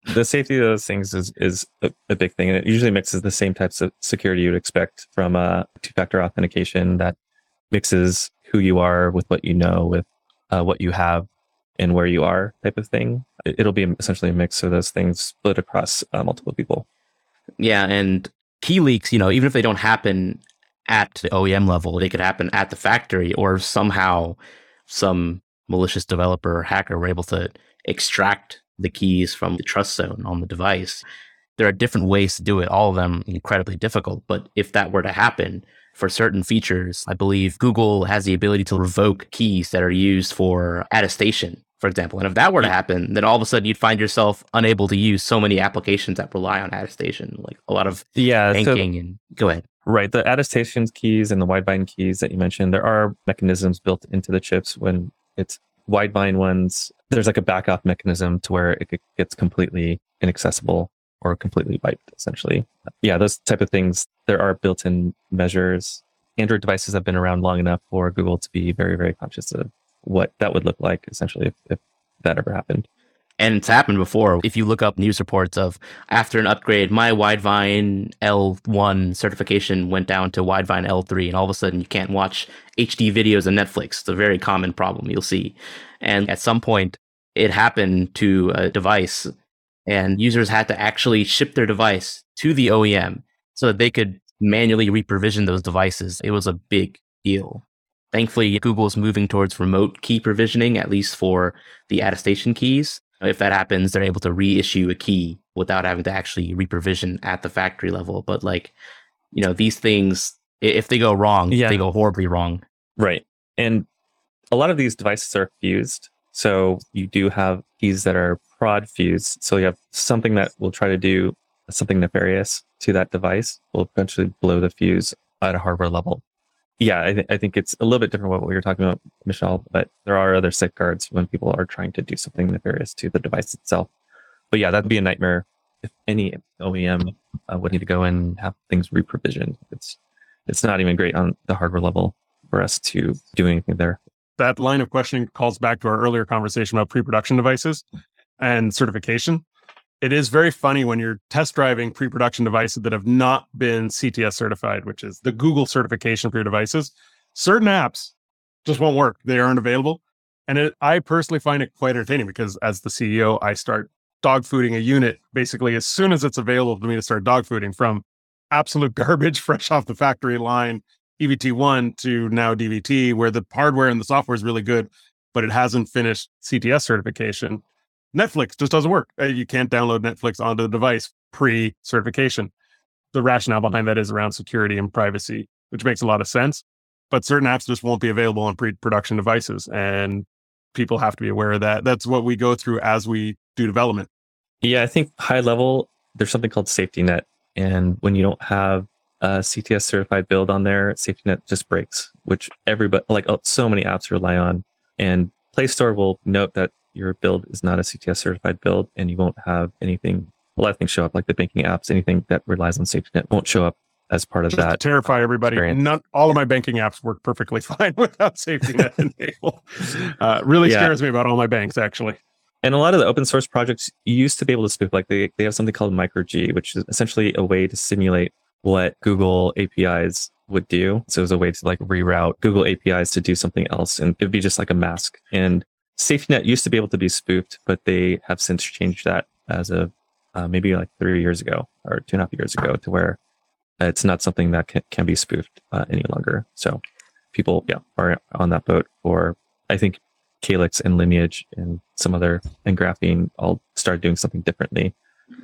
The safety of those things is is a, a big thing, and it usually mixes the same types of security you'd expect from uh, two-factor authentication that mixes who you are with what you know, with uh, what you have, and where you are, type of thing. It, it'll be essentially a mix of those things split across uh, multiple people. Yeah, and key leaks, you know, even if they don't happen at the OEM level, they could happen at the factory or somehow some malicious developer or hacker were able to extract the keys from the trust zone on the device. There are different ways to do it, all of them incredibly difficult. But if that were to happen for certain features, I believe Google has the ability to revoke keys that are used for attestation, for example. And if that were to happen, then all of a sudden you'd find yourself unable to use so many applications that rely on attestation, like a lot of Yeah, so- banking and go ahead. Right. The attestation keys and the Widevine keys that you mentioned, there are mechanisms built into the chips when it's Widevine ones. There's like a backup mechanism to where it gets completely inaccessible or completely wiped, essentially. Yeah, those type of things, there are built in measures. Android devices have been around long enough for Google to be very, very conscious of what that would look like, essentially, if, if that ever happened. And it's happened before. If you look up news reports of after an upgrade, my Widevine L1 certification went down to Widevine L3, and all of a sudden you can't watch HD videos on Netflix. It's a very common problem you'll see. And at some point, it happened to a device, and users had to actually ship their device to the OEM so that they could manually reprovision those devices. It was a big deal. Thankfully, Google is moving towards remote key provisioning, at least for the attestation keys. If that happens, they're able to reissue a key without having to actually reprovision at the factory level. But like, you know, these things, if they go wrong, Yeah. they go horribly wrong. Right. And a lot of these devices are fused. So you do have keys that are prod fused. So you have something that will try to do something nefarious to that device will eventually blow the fuse at a hardware level. Yeah, I, th- I think it's a little bit different what we were talking about, Mishaal, but there are other safeguards when people are trying to do something nefarious to the device itself. But yeah, that'd be a nightmare if any OEM uh, would need to go and have things reprovisioned. It's it's not even great on the hardware level for us to do anything there. That line of questioning calls back to our earlier conversation about pre-production devices and certification. It is very funny when you're test driving pre-production devices that have not been CTS certified, which is the Google certification for your devices. Certain apps just won't work; they aren't available. And it, I personally find it quite entertaining because, as the CEO, I start dog fooding a unit basically as soon as it's available to me to start dog fooding from absolute <laughs> garbage fresh off the factory line EVT1 to now DVT, where the hardware and the software is really good, but it hasn't finished CTS certification. Netflix just doesn't work. Uh, You can't download Netflix onto the device pre certification. The rationale behind that is around security and privacy, which makes a lot of sense. But certain apps just won't be available on pre production devices. And people have to be aware of that. That's what we go through as we do development. Yeah, I think high level, there's something called safety net. And when you don't have a CTS certified build on there, safety net just breaks, which everybody, like oh, so many apps rely on. And Play Store will note that your build is not a CTS certified build and you won't have anything, a lot of things show up, like the banking apps, anything that relies on safety net won't show up as part of Just to that. terrify everybody. experience. Not all of my banking apps work perfectly <laughs> fine without safety net <laughs> enabled. Uh, really Yeah. scares me about all my banks, actually. And a lot of the open source projects used to be able to spoof, like they, they have something called MicroG, which is essentially a way to simulate what Google APIs would do. So it was a way to like reroute Google APIs to do something else. And it'd be just like a mask. And SafetyNet used to be able to be spoofed, but they have since changed that as of uh, maybe like three years ago or two and a half years ago to where it's not something that can, can be spoofed uh, any longer. So people, yeah, are on that boat. Or I think Calyx and Lineage and some other and Graphene all start doing something differently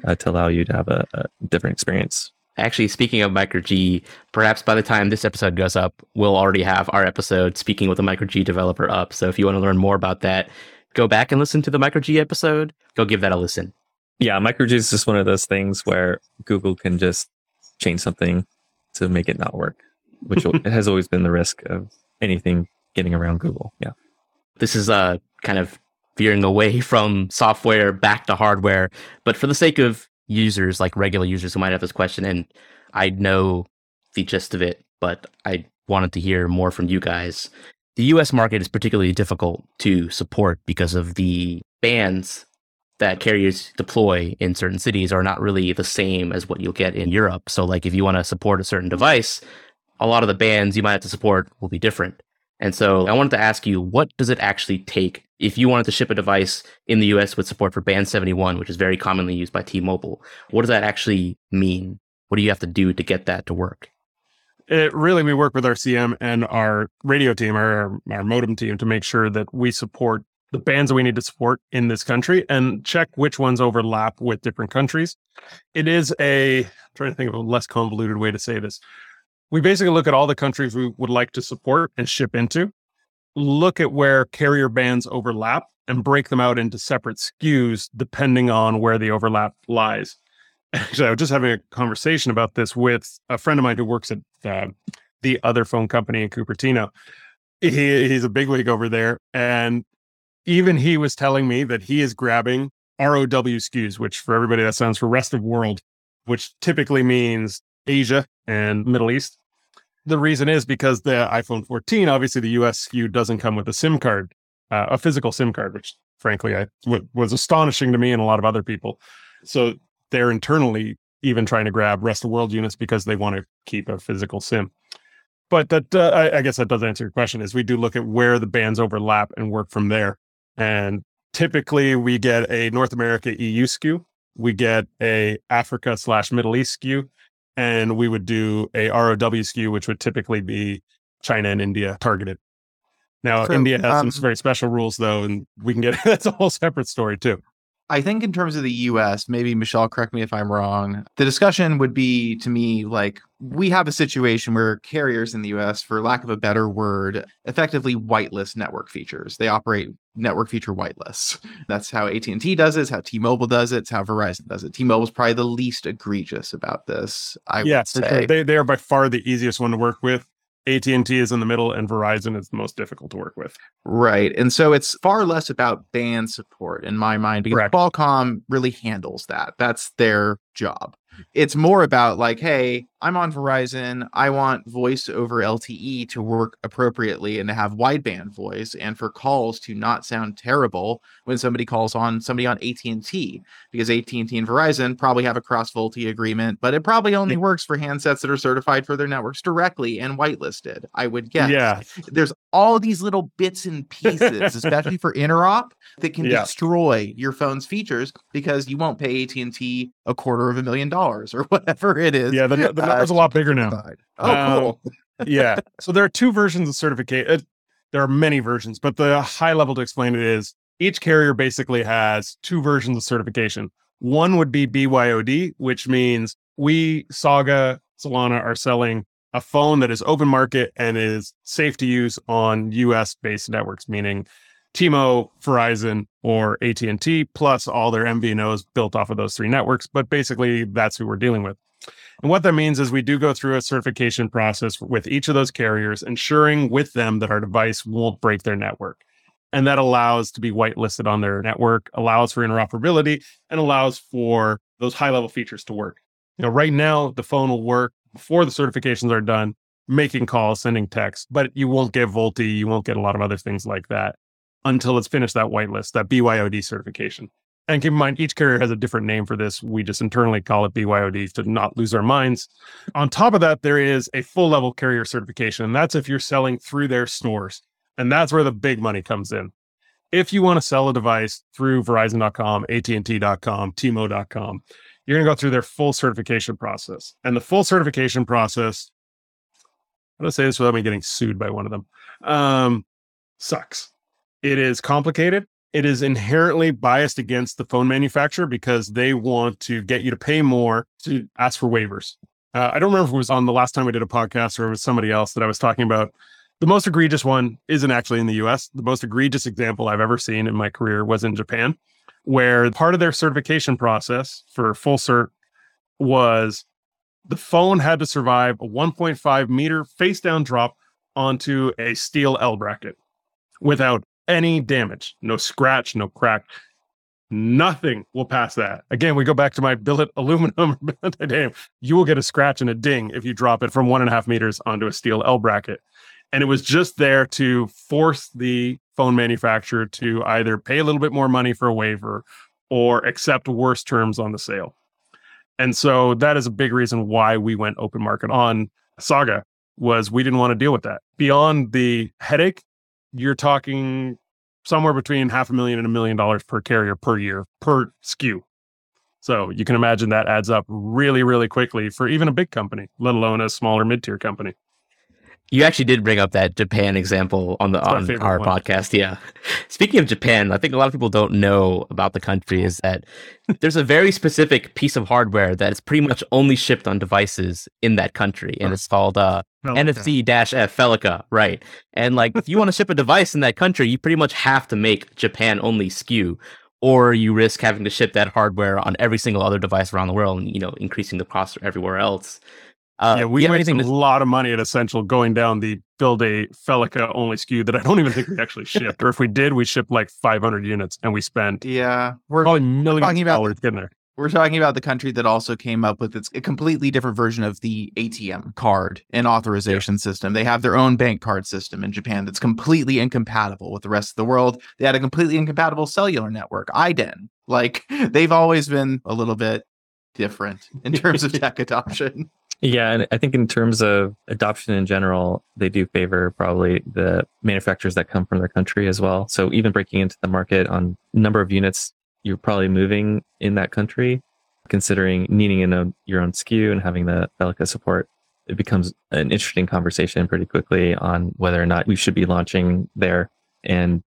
uh, to allow you to have a, a different experience. Actually, speaking of MicroG, perhaps by the time this episode goes up, we'll already have our episode speaking with a MicroG developer up. So if you want to learn more about that, go back and listen to the MicroG episode. Go give that a listen. Yeah, MicroG is just one of those things where Google can just change something to make it not work, which <laughs> has always been the risk of anything getting around Google. Yeah. This is uh kind of veering away <laughs> from software back to hardware, but for the sake of users like regular users who might have this question, and I know the gist of it, but I wanted to hear more from you guys. The US market is particularly difficult to support because of the bands that carriers deploy in certain cities are not really the same as what you'll get in Europe. So, like, if you want to support a certain device, a lot of the bands you might have to support will be different. And so, I wanted to ask you, what does it actually take if you wanted to ship a device in the US with support for band 71, which is very commonly used by T Mobile? What does that actually mean? What do you have to do to get that to work? It really, we work with our CM and our radio team, our, our modem team, to make sure that we support the bands that we need to support in this country and check which ones overlap with different countries. It is a I'm trying to think of a less convoluted way to say this. We basically look at all the countries we would like to support and ship into, look at where carrier bands overlap and break them out into separate SKUs depending on where the overlap lies. <laughs> Actually, I was just having a conversation about this with a friend of mine who works at uh, the other phone company in Cupertino. He, he's a bigwig over there, and even he was telling me that he is grabbing ROW SKUs, which for everybody that sounds for rest of world, which typically means Asia and Middle East. The reason is because the iPhone 14, obviously the US SKU doesn't come with a SIM card, uh, a physical SIM card, which frankly I w- was astonishing to me and a lot of other people. So they're internally even trying to grab rest of world units because they want to keep a physical SIM but that uh, I, I, guess that does answer your question is we do look at where the bands overlap and work from there and typically we get a North America EU SKU, we get a Africa slash Middle East SKU, and we would do a ROW SKU, which would typically be China and India targeted. Now, so, India has um, some very special rules, though, and we can get <laughs> that's a whole separate story too. I think in terms of the US, maybe Mishaal, correct me if I'm wrong. The discussion would be to me like we have a situation where carriers in the US, for lack of a better word, effectively whitelist network features. They operate network feature whitelists. That's how AT&T does it, it's how T-Mobile does it, it's how Verizon does it. T-Mobile's probably the least egregious about this. I yes, would say. They, they are by far the easiest one to work with. AT&T is in the middle and Verizon is the most difficult to work with. Right. And so it's far less about band support in my mind because Correct. Qualcomm really handles that. That's their job. It's more about like, hey, I'm on Verizon. I want voice over LTE to work appropriately and to have wideband voice and for calls to not sound terrible when somebody calls on somebody on AT&T because AT&T and Verizon probably have a cross VoLTE agreement, but it probably only works for handsets that are certified for their networks directly and whitelisted, I would guess. Yeah. There's all these little bits and pieces, <laughs> especially for interop that can yeah. destroy your phone's features because you won't pay AT&T a quarter of a million dollars or <laughs> whatever it is. Yeah, the, the number's a lot bigger now. Oh, um, cool. <laughs> yeah. So there are two versions of certificate. Uh, there are many versions, but the high level to explain it is each carrier basically has two versions of certification. One would be BYOD, which means we, Saga, Solana are selling a phone that is open market and is safe to use on US based networks, meaning T-Mo, Verizon, or AT&T, plus all their MVNOs built off of those three networks. But basically, that's who we're dealing with. And what that means is we do go through a certification process with each of those carriers, ensuring with them that our device won't break their network. And that allows to be whitelisted on their network, allows for interoperability, and allows for those high level features to work. You know, right now the phone will work before the certifications are done, making calls, sending texts, but you won't get VoLTE, you won't get a lot of other things like that until it's finished that whitelist, that BYOD certification. And keep in mind, each carrier has a different name for this. We just internally call it BYOD to not lose our minds. On top of that, there is a full level carrier certification, and that's if you're selling through their stores. And that's where the big money comes in. If you want to sell a device through Verizon.com, AT&T.com, T-Mo.com, you're going to go through their full certification process. And the full certification process, I'm going to say this without me getting sued by one of them, um, sucks. It is complicated it is inherently biased against the phone manufacturer because they want to get you to pay more to ask for waivers. Uh, I don't remember if it was on the last time we did a podcast or it was somebody else that I was talking about. The most egregious one isn't actually in the US. The most egregious example I've ever seen in my career was in Japan, where part of their certification process for full cert was the phone had to survive a 1.5 meter face down drop onto a steel L bracket without any damage, no scratch, no crack, Nothing will pass that. Again, we go back to my billet aluminum <laughs> titanium. You will get a scratch and a ding if you drop it from one and a half meters onto a steel L bracket. And it was just there to force the phone manufacturer to either pay a little bit more money for a waiver or accept worse terms on the sale. And so that is a big reason why we went open market on Saga was we didn't want to deal with that. Beyond the headache, you're talking somewhere between half a million and a million dollars per carrier per year per SKU. So you can imagine that adds up really, really quickly for even a big company, let alone a smaller mid tier company. You actually did bring up that Japan example on the on our podcast. Yeah. Speaking of Japan, I think a lot of people don't know about the country is that there's a very specific piece of hardware that is pretty much only shipped on devices in that country, and it's called uh, NFC-F Felica, right? And like, if you want to ship a device in that country, you pretty much have to make Japan only SKU, or you risk having to ship that hardware on every single other device around the world, and you know, increasing the cost everywhere else. Uh, yeah, we made a to... lot of money at Essential going down the build a Felica only SKU that I don't even think we actually <laughs> shipped. or if we did, we shipped like 500 units and we spent yeah, we're probably millions talking about dollars getting there. We're talking about the country that also came up with its a completely different version of the ATM card and authorization yeah. system. They have their own bank card system in Japan that's completely incompatible with the rest of the world. They had a completely incompatible cellular network, IDEN. Like <laughs> they've always been a little bit different in terms of <laughs> tech adoption. Yeah, and I think in terms of adoption in general, they do favor probably the manufacturers that come from their country as well. So even breaking into the market on number of units you're probably moving in that country, considering needing in a, your own SKU and having the Felica support, it becomes an interesting conversation pretty quickly on whether or not we should be launching there. And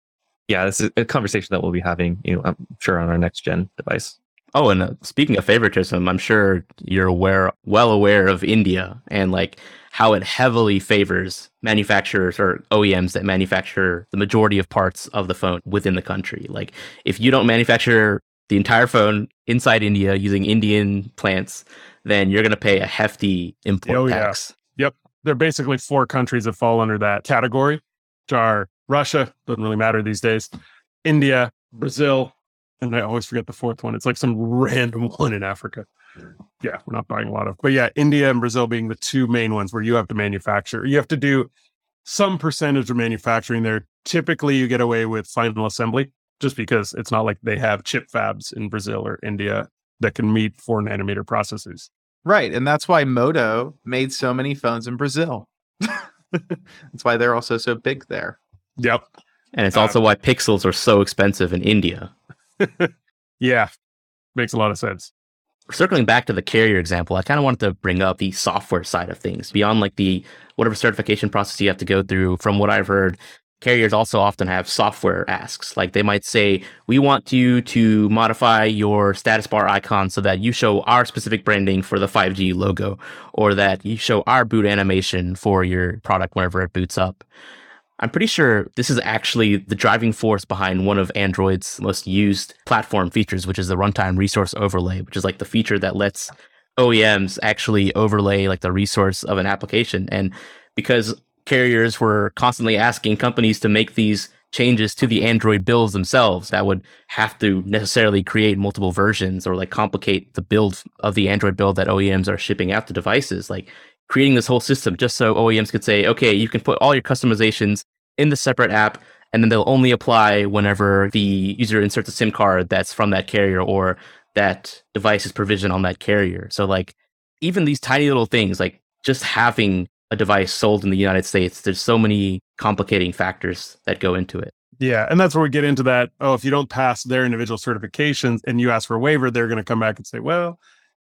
yeah, this is a conversation that we'll be having, you know, I'm sure on our next gen device. Oh, and uh, speaking of favoritism, I'm sure you're aware, well aware of India and like how it heavily favors manufacturers or OEMs that manufacture the majority of parts of the phone within the country. Like if you don't manufacture the entire phone inside India using Indian plants, then you're going to pay a hefty import oh, tax. Yeah. Yep. There are basically four countries that fall under that category, which are Russia, doesn't really matter these days, India, Brazil, and I always forget the fourth one. It's like some random <laughs> one in Africa. Yeah, we're not buying a lot of, but yeah, India and Brazil being the two main ones where you have to manufacture. You have to do some percentage of manufacturing there. Typically, you get away with final assembly just because it's not like they have chip fabs in Brazil or India that can meet four nanometer processes. Right. And that's why Moto made so many phones in Brazil. <laughs> that's why they're also so big there. Yep. And it's also uh, why pixels are so expensive in India. <laughs> yeah, makes a lot of sense. Circling back to the carrier example, I kind of wanted to bring up the software side of things beyond like the whatever certification process you have to go through. From what I've heard, carriers also often have software asks. Like they might say, we want you to modify your status bar icon so that you show our specific branding for the 5G logo, or that you show our boot animation for your product whenever it boots up. I'm pretty sure this is actually the driving force behind one of Android's most used platform features, which is the runtime resource overlay, which is like the feature that lets OEMs actually overlay like the resource of an application. And because carriers were constantly asking companies to make these changes to the Android builds themselves, that would have to necessarily create multiple versions or like complicate the build of the Android build that OEMs are shipping out to devices. Like creating this whole system just so OEMs could say, okay, you can put all your customizations in the separate app, and then they'll only apply whenever the user inserts a SIM card that's from that carrier or that device is provisioned on that carrier. So like even these tiny little things, like just having a device sold in the United States, there's so many complicating factors that go into it. Yeah, and that's where we get into that. Oh, if you don't pass their individual certifications and you ask for a waiver, they're going to come back and say, well,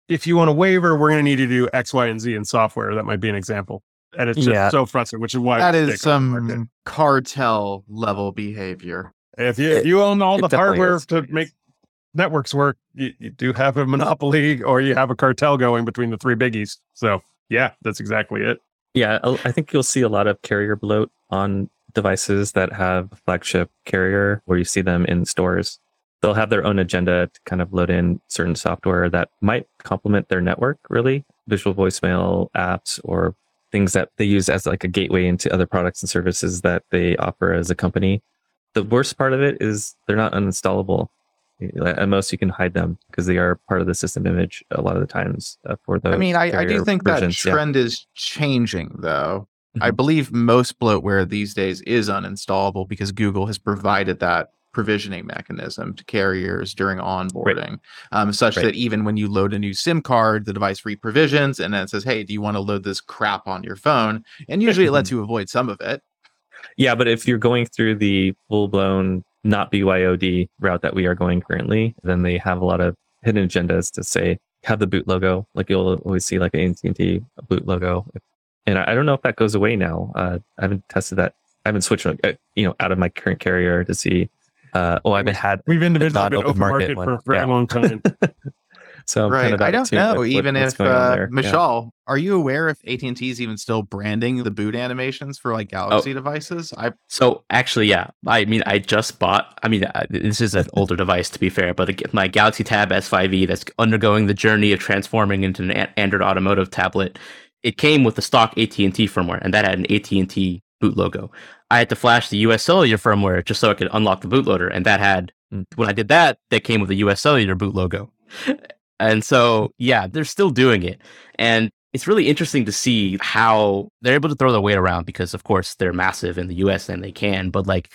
if you want a waiver, we're going to need you to do X, Y, and Z in software. That might be an example. And it's just yeah. so frustrating, which is why that is some cartel level behavior. If you, if you own all the hardware is. to make networks work, you, you do have a monopoly <laughs> or you have a cartel going between the three biggies. So, yeah, that's exactly it. Yeah, I think you'll see a lot of carrier bloat on devices that have flagship carrier where you see them in stores they'll have their own agenda to kind of load in certain software that might complement their network really visual voicemail apps or things that they use as like a gateway into other products and services that they offer as a company the worst part of it is they're not uninstallable At most, you can hide them because they are part of the system image a lot of the times uh, for those. I mean, I, I do think versions, that yeah. trend is changing, though. I Mhm. believe most bloatware these days is uninstallable because Google has provided that provisioning mechanism to carriers during onboarding, um, such Right. that even when you load a new SIM card, the device reprovisions and then it says, "Hey, do you want to load this crap on your phone?" And usually it lets <laughs> you avoid some of it. Yeah, but if you're going through the full blown not BYOD route that we are going currently, then they have a lot of hidden agendas to say have the boot logo, like you'll always see like an AT&T boot logo, and I I don't know if that goes away now. Uh, I haven't tested that. I haven't switched, uh, you know, out of my current carrier to see. Uh, oh, I haven't had We've individually not been open open market market, one. for a very long time. <laughs> so I'm right. kind of I don't know. with what- even what's if uh, there. Yeah. Mishaal, are you aware if AT and T is even still branding the boot animations for like Oh. Galaxy devices? I So actually, yeah. I mean, I just bought. I mean, uh, this is an older device to be fair, but it- my Galaxy Tab S5e that's undergoing the journey of transforming into an Android Automotive tablet. It came with the stock AT and T firmware, and that had an AT and T boot logo. I had to flash the US Cellular firmware just so I could unlock the bootloader, and that had. Mm. When I did that, that came with the US Cellular boot logo. <laughs> And so, yeah, they're still doing it. And it's really interesting to see how they're able to throw their weight around because, of course, they're massive in the US and they can. But like,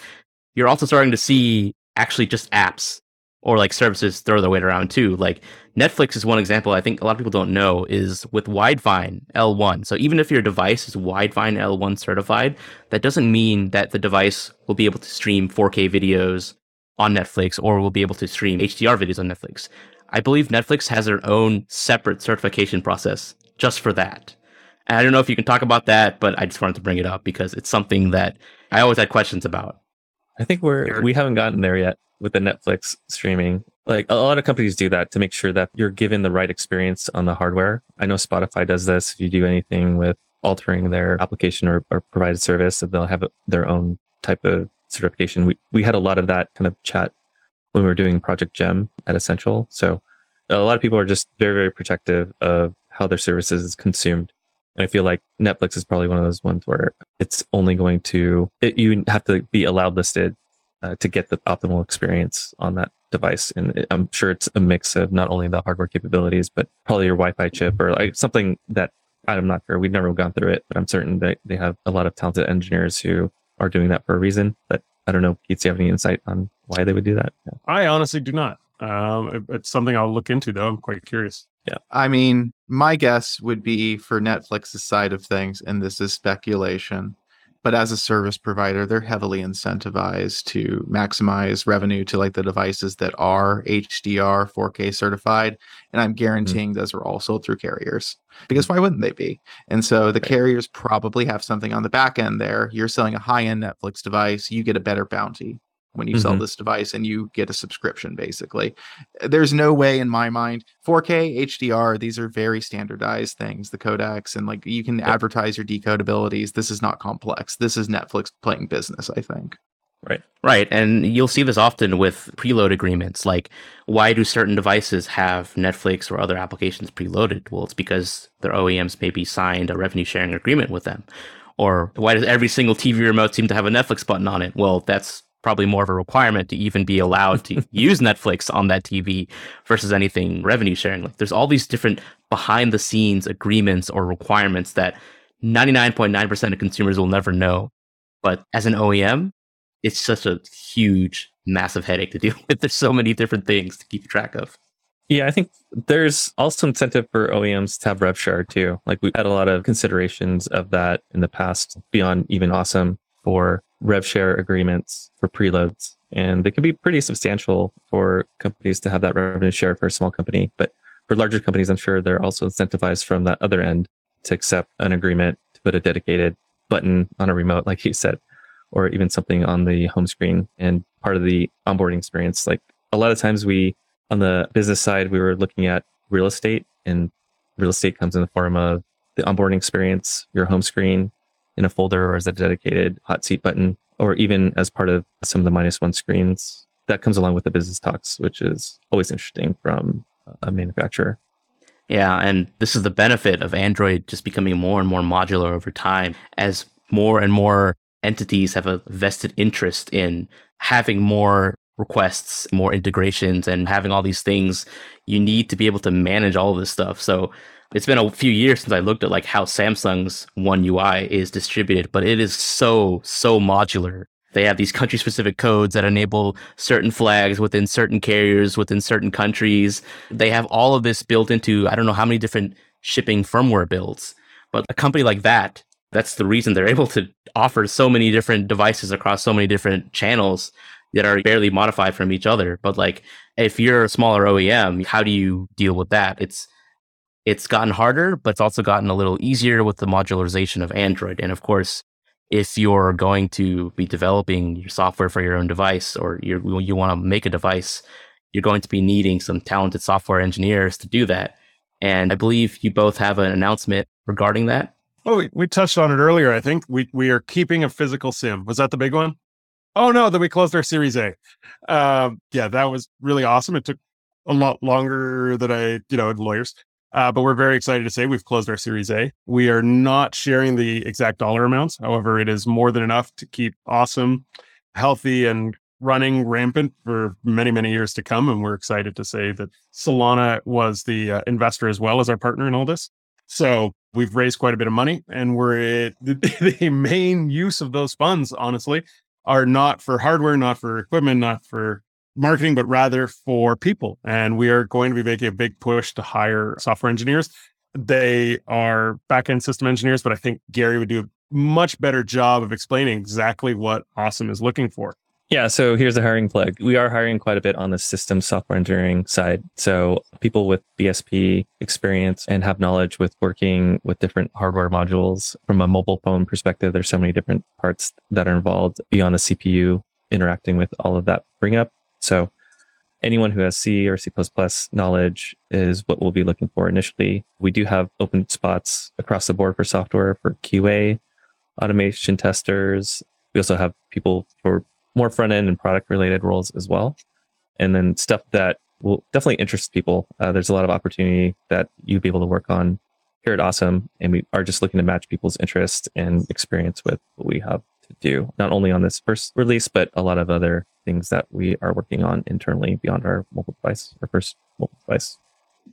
you're also starting to see actually just apps or like services throw their weight around too. Like, Netflix is one example I think a lot of people don't know is with Widevine L1. So even if your device is Widevine L1 certified, that doesn't mean that the device will be able to stream 4K videos on Netflix or will be able to stream HDR videos on Netflix. I believe Netflix has their own separate certification process just for that. And I don't know if you can talk about that, but I just wanted to bring it up because it's something that I always had questions about. I think we're we haven't gotten there yet with the Netflix streaming. Like a lot of companies do that to make sure that you're given the right experience on the hardware. I know Spotify does this. If you do anything with altering their application or, or provided service, they'll have their own type of certification. We we had a lot of that kind of chat when we were doing Project Gem at Essential. So a lot of people are just very very protective of how their services is consumed. And I feel like Netflix is probably one of those ones where it's only going to, it, you have to be allowed listed uh, to get the optimal experience on that device. And I'm sure it's a mix of not only the hardware capabilities, but probably your Wi Fi chip or like something that I'm not sure. We've never gone through it, but I'm certain that they have a lot of talented engineers who are doing that for a reason. But I don't know, Keats, do you have any insight on why they would do that? Yeah. I honestly do not. Um, it's something I'll look into though. I'm quite curious. Yeah. I mean, my guess would be for Netflix's side of things, and this is speculation, but as a service provider, they're heavily incentivized to maximize revenue to like the devices that are HDR 4K certified. And I'm mm-hmm. guaranteeing those are all sold through carriers because mm-hmm. why wouldn't they be? And so the Right. carriers probably have something on the back end there. You're selling a high end Netflix device, you get a better bounty when you sell Mhm. this device and you get a subscription basically there's no way in my mind 4k hdr these are very standardized things the codecs and like you can advertise your decodabilities this is not complex this is netflix playing business i think Right. Right. And you'll see this often with preload agreements. Like, why do certain devices have Netflix or other applications preloaded? Well, it's because their OEMs maybe signed a revenue sharing agreement with them. Or why does every single TV remote seem to have a Netflix button on it? Well, that's probably more of a requirement to even be allowed to <laughs> use Netflix on that TV versus anything revenue sharing. Like, there's all these different behind the scenes agreements or requirements that 99.9% of consumers will never know. But as an OEM, it's such a huge, massive headache to deal <laughs> with. There's so many different things to keep track of. Yeah, I think there's also incentive for OEMs to have rev share too. Like we had a lot of considerations of that in the past beyond even OSOM for rev share agreements for preloads. And they can be pretty substantial for companies to have that revenue share for a small company. But for larger companies, I'm sure they're also incentivized from that other end to accept an agreement to put a dedicated button on a remote, like you said, or even something on the home screen and part of the onboarding experience. Like a lot of times we on the business side, we were looking at real estate, and real estate comes in the form of the onboarding experience, your home screen in a folder or as a dedicated hot seat button, or even as part of some of the minus one screens. That comes along with the business talks, which is always interesting from a manufacturer. Yeah, and this is the benefit of Android just becoming more and more modular over time as more and more entities have a vested interest in having more requests, more integrations, and having all these things, you need to be able to manage all of this stuff. So it's been a few years since I looked at like how Samsung's One UI is distributed, but it is so, so modular. They have these country specific codes that enable certain flags within certain carriers, within certain countries. They have all of this built into, I don't know how many different shipping firmware builds. But a company like that, that's the reason they're <laughs> able to offer so many different devices across so many different channels that are barely modified from each other. But like if you're a smaller OEM, how do you deal with that? It's it's gotten harder, but it's also gotten a little easier with the modularization of Android. And of course, if you're going to be developing your software for your own device or you you want to make a device, you're going to be needing some talented software engineers to do that. And I believe you both have an announcement regarding that. Oh, we, we touched on it earlier. I think we we are keeping a physical sim. Was that the big one? Oh no, that we closed our Series A. Um, yeah, that was really awesome. It took a lot longer than I, you know, lawyers. Uh, but we're very excited to say we've closed our Series A. We are not sharing the exact dollar amounts. However, it is more than enough to keep OSOM, healthy, and running rampant for many, many years to come. And we're excited to say that Solana was the uh, investor as well as our partner in all this. So we've raised quite a bit of money, and we're <laughs> the, the main use of those funds, honestly, are not for hardware, not for equipment, not for marketing, but rather for people. And we are going to be making a big push to hire software engineers. They are backend system engineers, but I think Gary would do a much better job of explaining exactly what OSOM is looking for. Yeah, so here's the hiring plug. We are hiring quite a bit on the system software engineering side. So people with BSP experience and have knowledge with working with different hardware modules. From a mobile phone perspective, there's so many different parts that are involved beyond the CPU interacting with all of that bring up. So anyone who has C or C++ knowledge is what we'll be looking for initially. We do have open spots across the board for software for QA, automation testers. We also have people for more front end and product related roles as well. And then stuff that will definitely interest people. Uh, there's a lot of opportunity that you'd be able to work on here at OSOM. And we are just looking to match people's interest and experience with what we have to do, not only on this first release, but a lot of other things that we are working on internally beyond our mobile device, our first mobile device.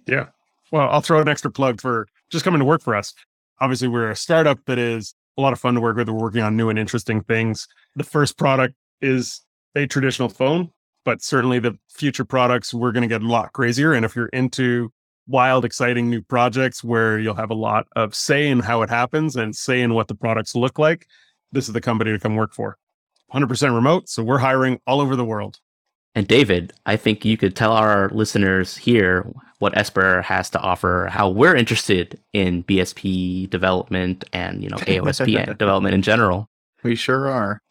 Yeah. Well, I'll throw an extra plug for just coming to work for us. Obviously, we're a startup that is a lot of fun to work with. We're working on new and interesting things. The first product is a traditional phone, but certainly the future products, we're going to get a lot crazier. And if you're into wild, exciting new projects where you'll have a lot of say in how it happens and say in what the products look like, this is the company to come work for. 100% remote. So we're hiring all over the world. And David, I think you could tell our listeners here what Esper has to offer, how we're interested in BSP development and, you know, AOSP <laughs> development in general. We sure are.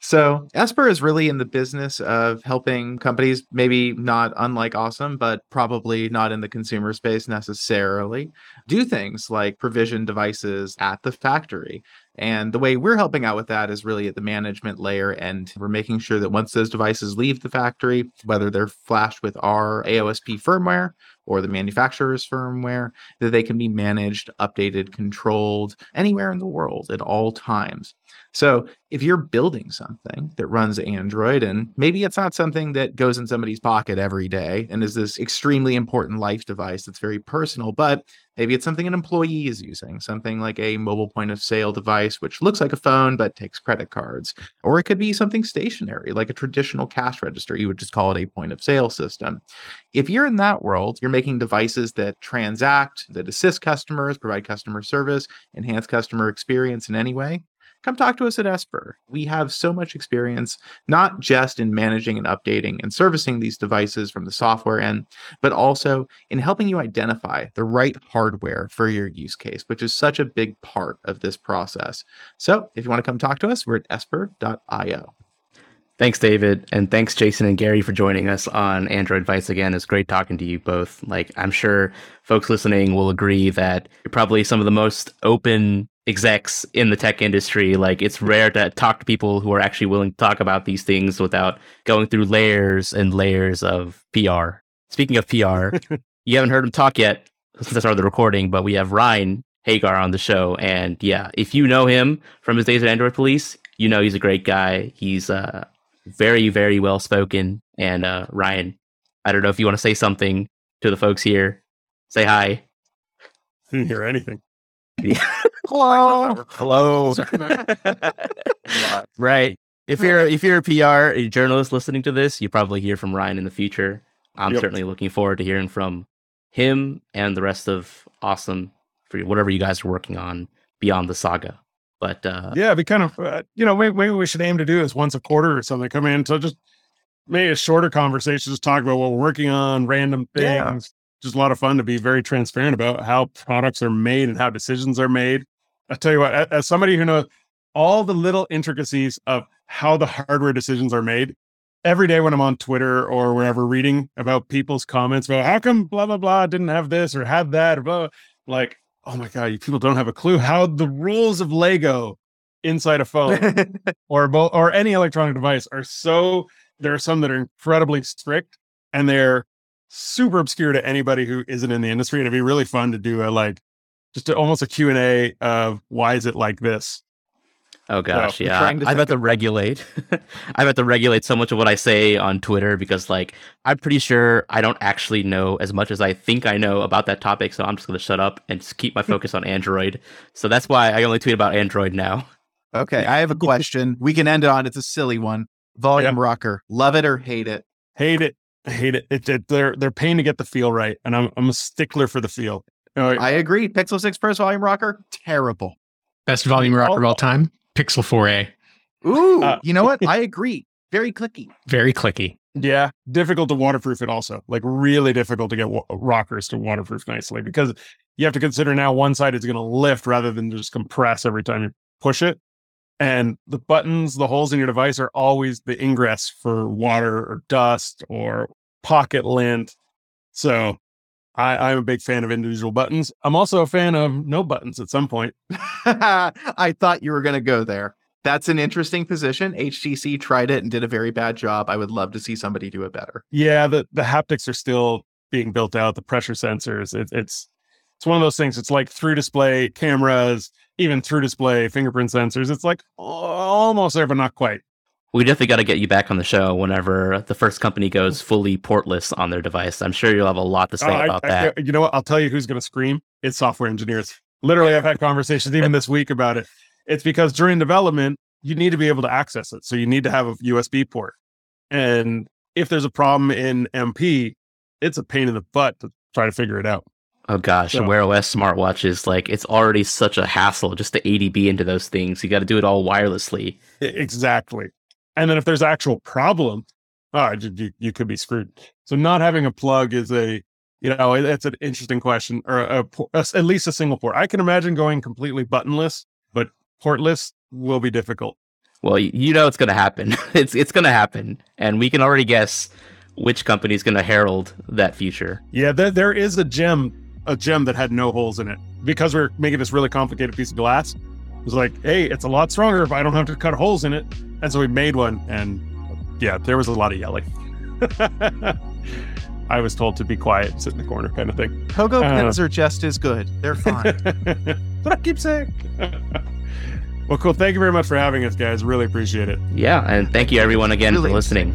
So Esper is really in the business of helping companies, maybe not unlike OSOM, but probably not in the consumer space necessarily, do things like provision devices at the factory. And the way we're helping out with that is really at the management layer. And we're making sure that once those devices leave the factory, whether they're flashed with our AOSP firmware or the manufacturer's firmware, that they can be managed, updated, controlled anywhere in the world at all times. So if you're building something that runs Android, and maybe it's not something that goes in somebody's pocket every day and is this extremely important life device that's very personal, but maybe it's something an employee is using, something like a mobile point of sale device, which looks like a phone but takes credit cards. Or it could be something stationary, like a traditional cash register. You would just call it a point of sale system. If you're in that world, you're making devices that transact, that assist customers, provide customer service, enhance customer experience in any way come talk to us at Esper. We have so much experience, not just in managing and updating and servicing these devices from the software end, but also in helping you identify the right hardware for your use case, which is such a big part of this process. So if you want to come talk to us, we're at esper.io. Thanks, David. And thanks, Jason and Gary, for joining us on Android Bytes again. It's great talking to you both. Like, I'm sure folks listening will agree that you're probably some of the most open execs in the tech industry. Like it's rare to talk to people who are actually willing to talk about these things without going through layers and layers of PR. Speaking of PR, <laughs> you haven't heard him talk yet since I started the recording, but we have Ryan Hagar on the show. And yeah, if you know him from his days at Android Police, you know he's a great guy. He's uh, very, very well spoken And uh, Ryan, I don't know if you want to say something to the folks here. Say hi. I Didn't hear anything. <laughs> Hello. Hello. <laughs> right. If you're <laughs> if you're a PR a journalist listening to this, you probably hear from Ryan in the future. I'm Yep. certainly looking forward to hearing from him and the rest of OSOM for whatever you guys are working on beyond the saga. But uh, yeah, it'd be kind of, uh, you know, maybe, maybe we should aim to do is once a quarter or something. Come in, so just maybe a shorter conversation, just talk about what we're working on, random things. Yeah. Just a lot of fun to be very transparent about how products are made and how decisions are made. I tell you what, as somebody who knows all the little intricacies of how the hardware decisions are made, every day when I'm on Twitter or wherever reading about people's comments about how come blah blah blah didn't have this or had that or blah, like oh my god, you people don't have a clue how the rules of Lego inside a phone <laughs> or bo- or any electronic device are so there are some that are incredibly strict and they're super obscure to anybody who isn't in the industry. It'd be really fun to do a like just a, almost a q&a of why is it like this Oh gosh, I'm yeah. I've think had to regulate. <laughs> I've had to regulate so much of what I say on Twitter because, like, I'm pretty sure I don't actually know as much as I think I know about that topic. So I'm just going to shut up and just keep my <laughs> focus on Android. So that's why I only tweet about Android now. Okay, I have a question. We can end it on. It's a silly one. Volume rocker. Love it or hate it? hate it I hate it. It, it they're they're paying to get the feel right and i'm, I'm a stickler for the feel You I agree. Pixel 6 Pro's volume rocker, terrible. Best volume rocker of all time, Pixel 4a. Ooh, Uh, you know what? I agree. Very clicky. Very clicky. Yeah, difficult to waterproof it also. Like really difficult to get wa- rockers to waterproof nicely because you have to consider now one side is going to lift rather than just compress every time you push it. And the buttons, the holes in your device are always the ingress for water or dust or pocket lint. So I, I'm a big fan of individual buttons. I'm also a fan of no buttons at some point. <laughs> I thought you were going to go there. That's an interesting position. HTC tried it and did a very bad job. I would love to see somebody do it better. Yeah, the, the haptics are still being built out, the pressure sensors. It, it's it's one of those things. It's like through display cameras, even through display fingerprint sensors. It's like almost there, but not quite. We definitely got to get you back on the show whenever the first company goes fully portless on their device. I'm sure you'll have a lot to say Oh, about I- that. you know what? I'll tell you who's going to scream. It's software engineers. Literally, I've had conversations even this week about it. It's because during development, you need to be able to access it. So you need to have a USB port. And if there's a problem in MP, it's a pain in the butt to try to figure it out. Oh gosh, So- Wear OS smartwatches, like it's already such a hassle just to ADB into those things. You got to do it all wirelessly. Exactly. And then if there's actual problem, oh, you, you, could be screwed. So not having a plug is a, you know, it- it's an interesting question, or a, a- at least a single port. I can imagine going completely buttonless, but portless will be difficult. Well, you know it's going to happen. <laughs> it's it's going to happen, and we can already guess which company is going to herald that future. Yeah, there, there is a gem, a gem that had no holes in it because we're making this really complicated piece of glass. It was like, hey, it's a lot stronger if I don't have to cut holes in it. And so we made one, and yeah, there was a lot of yelling. <laughs> I was told to be quiet sit in the corner, kind of thing. Pogo Uh. pins are just as good. They're fine. <laughs> but I keep saying. <laughs> well, cool. Thank you very much for having us, guys. Really appreciate it. Yeah, and thank you everyone again Really for listening.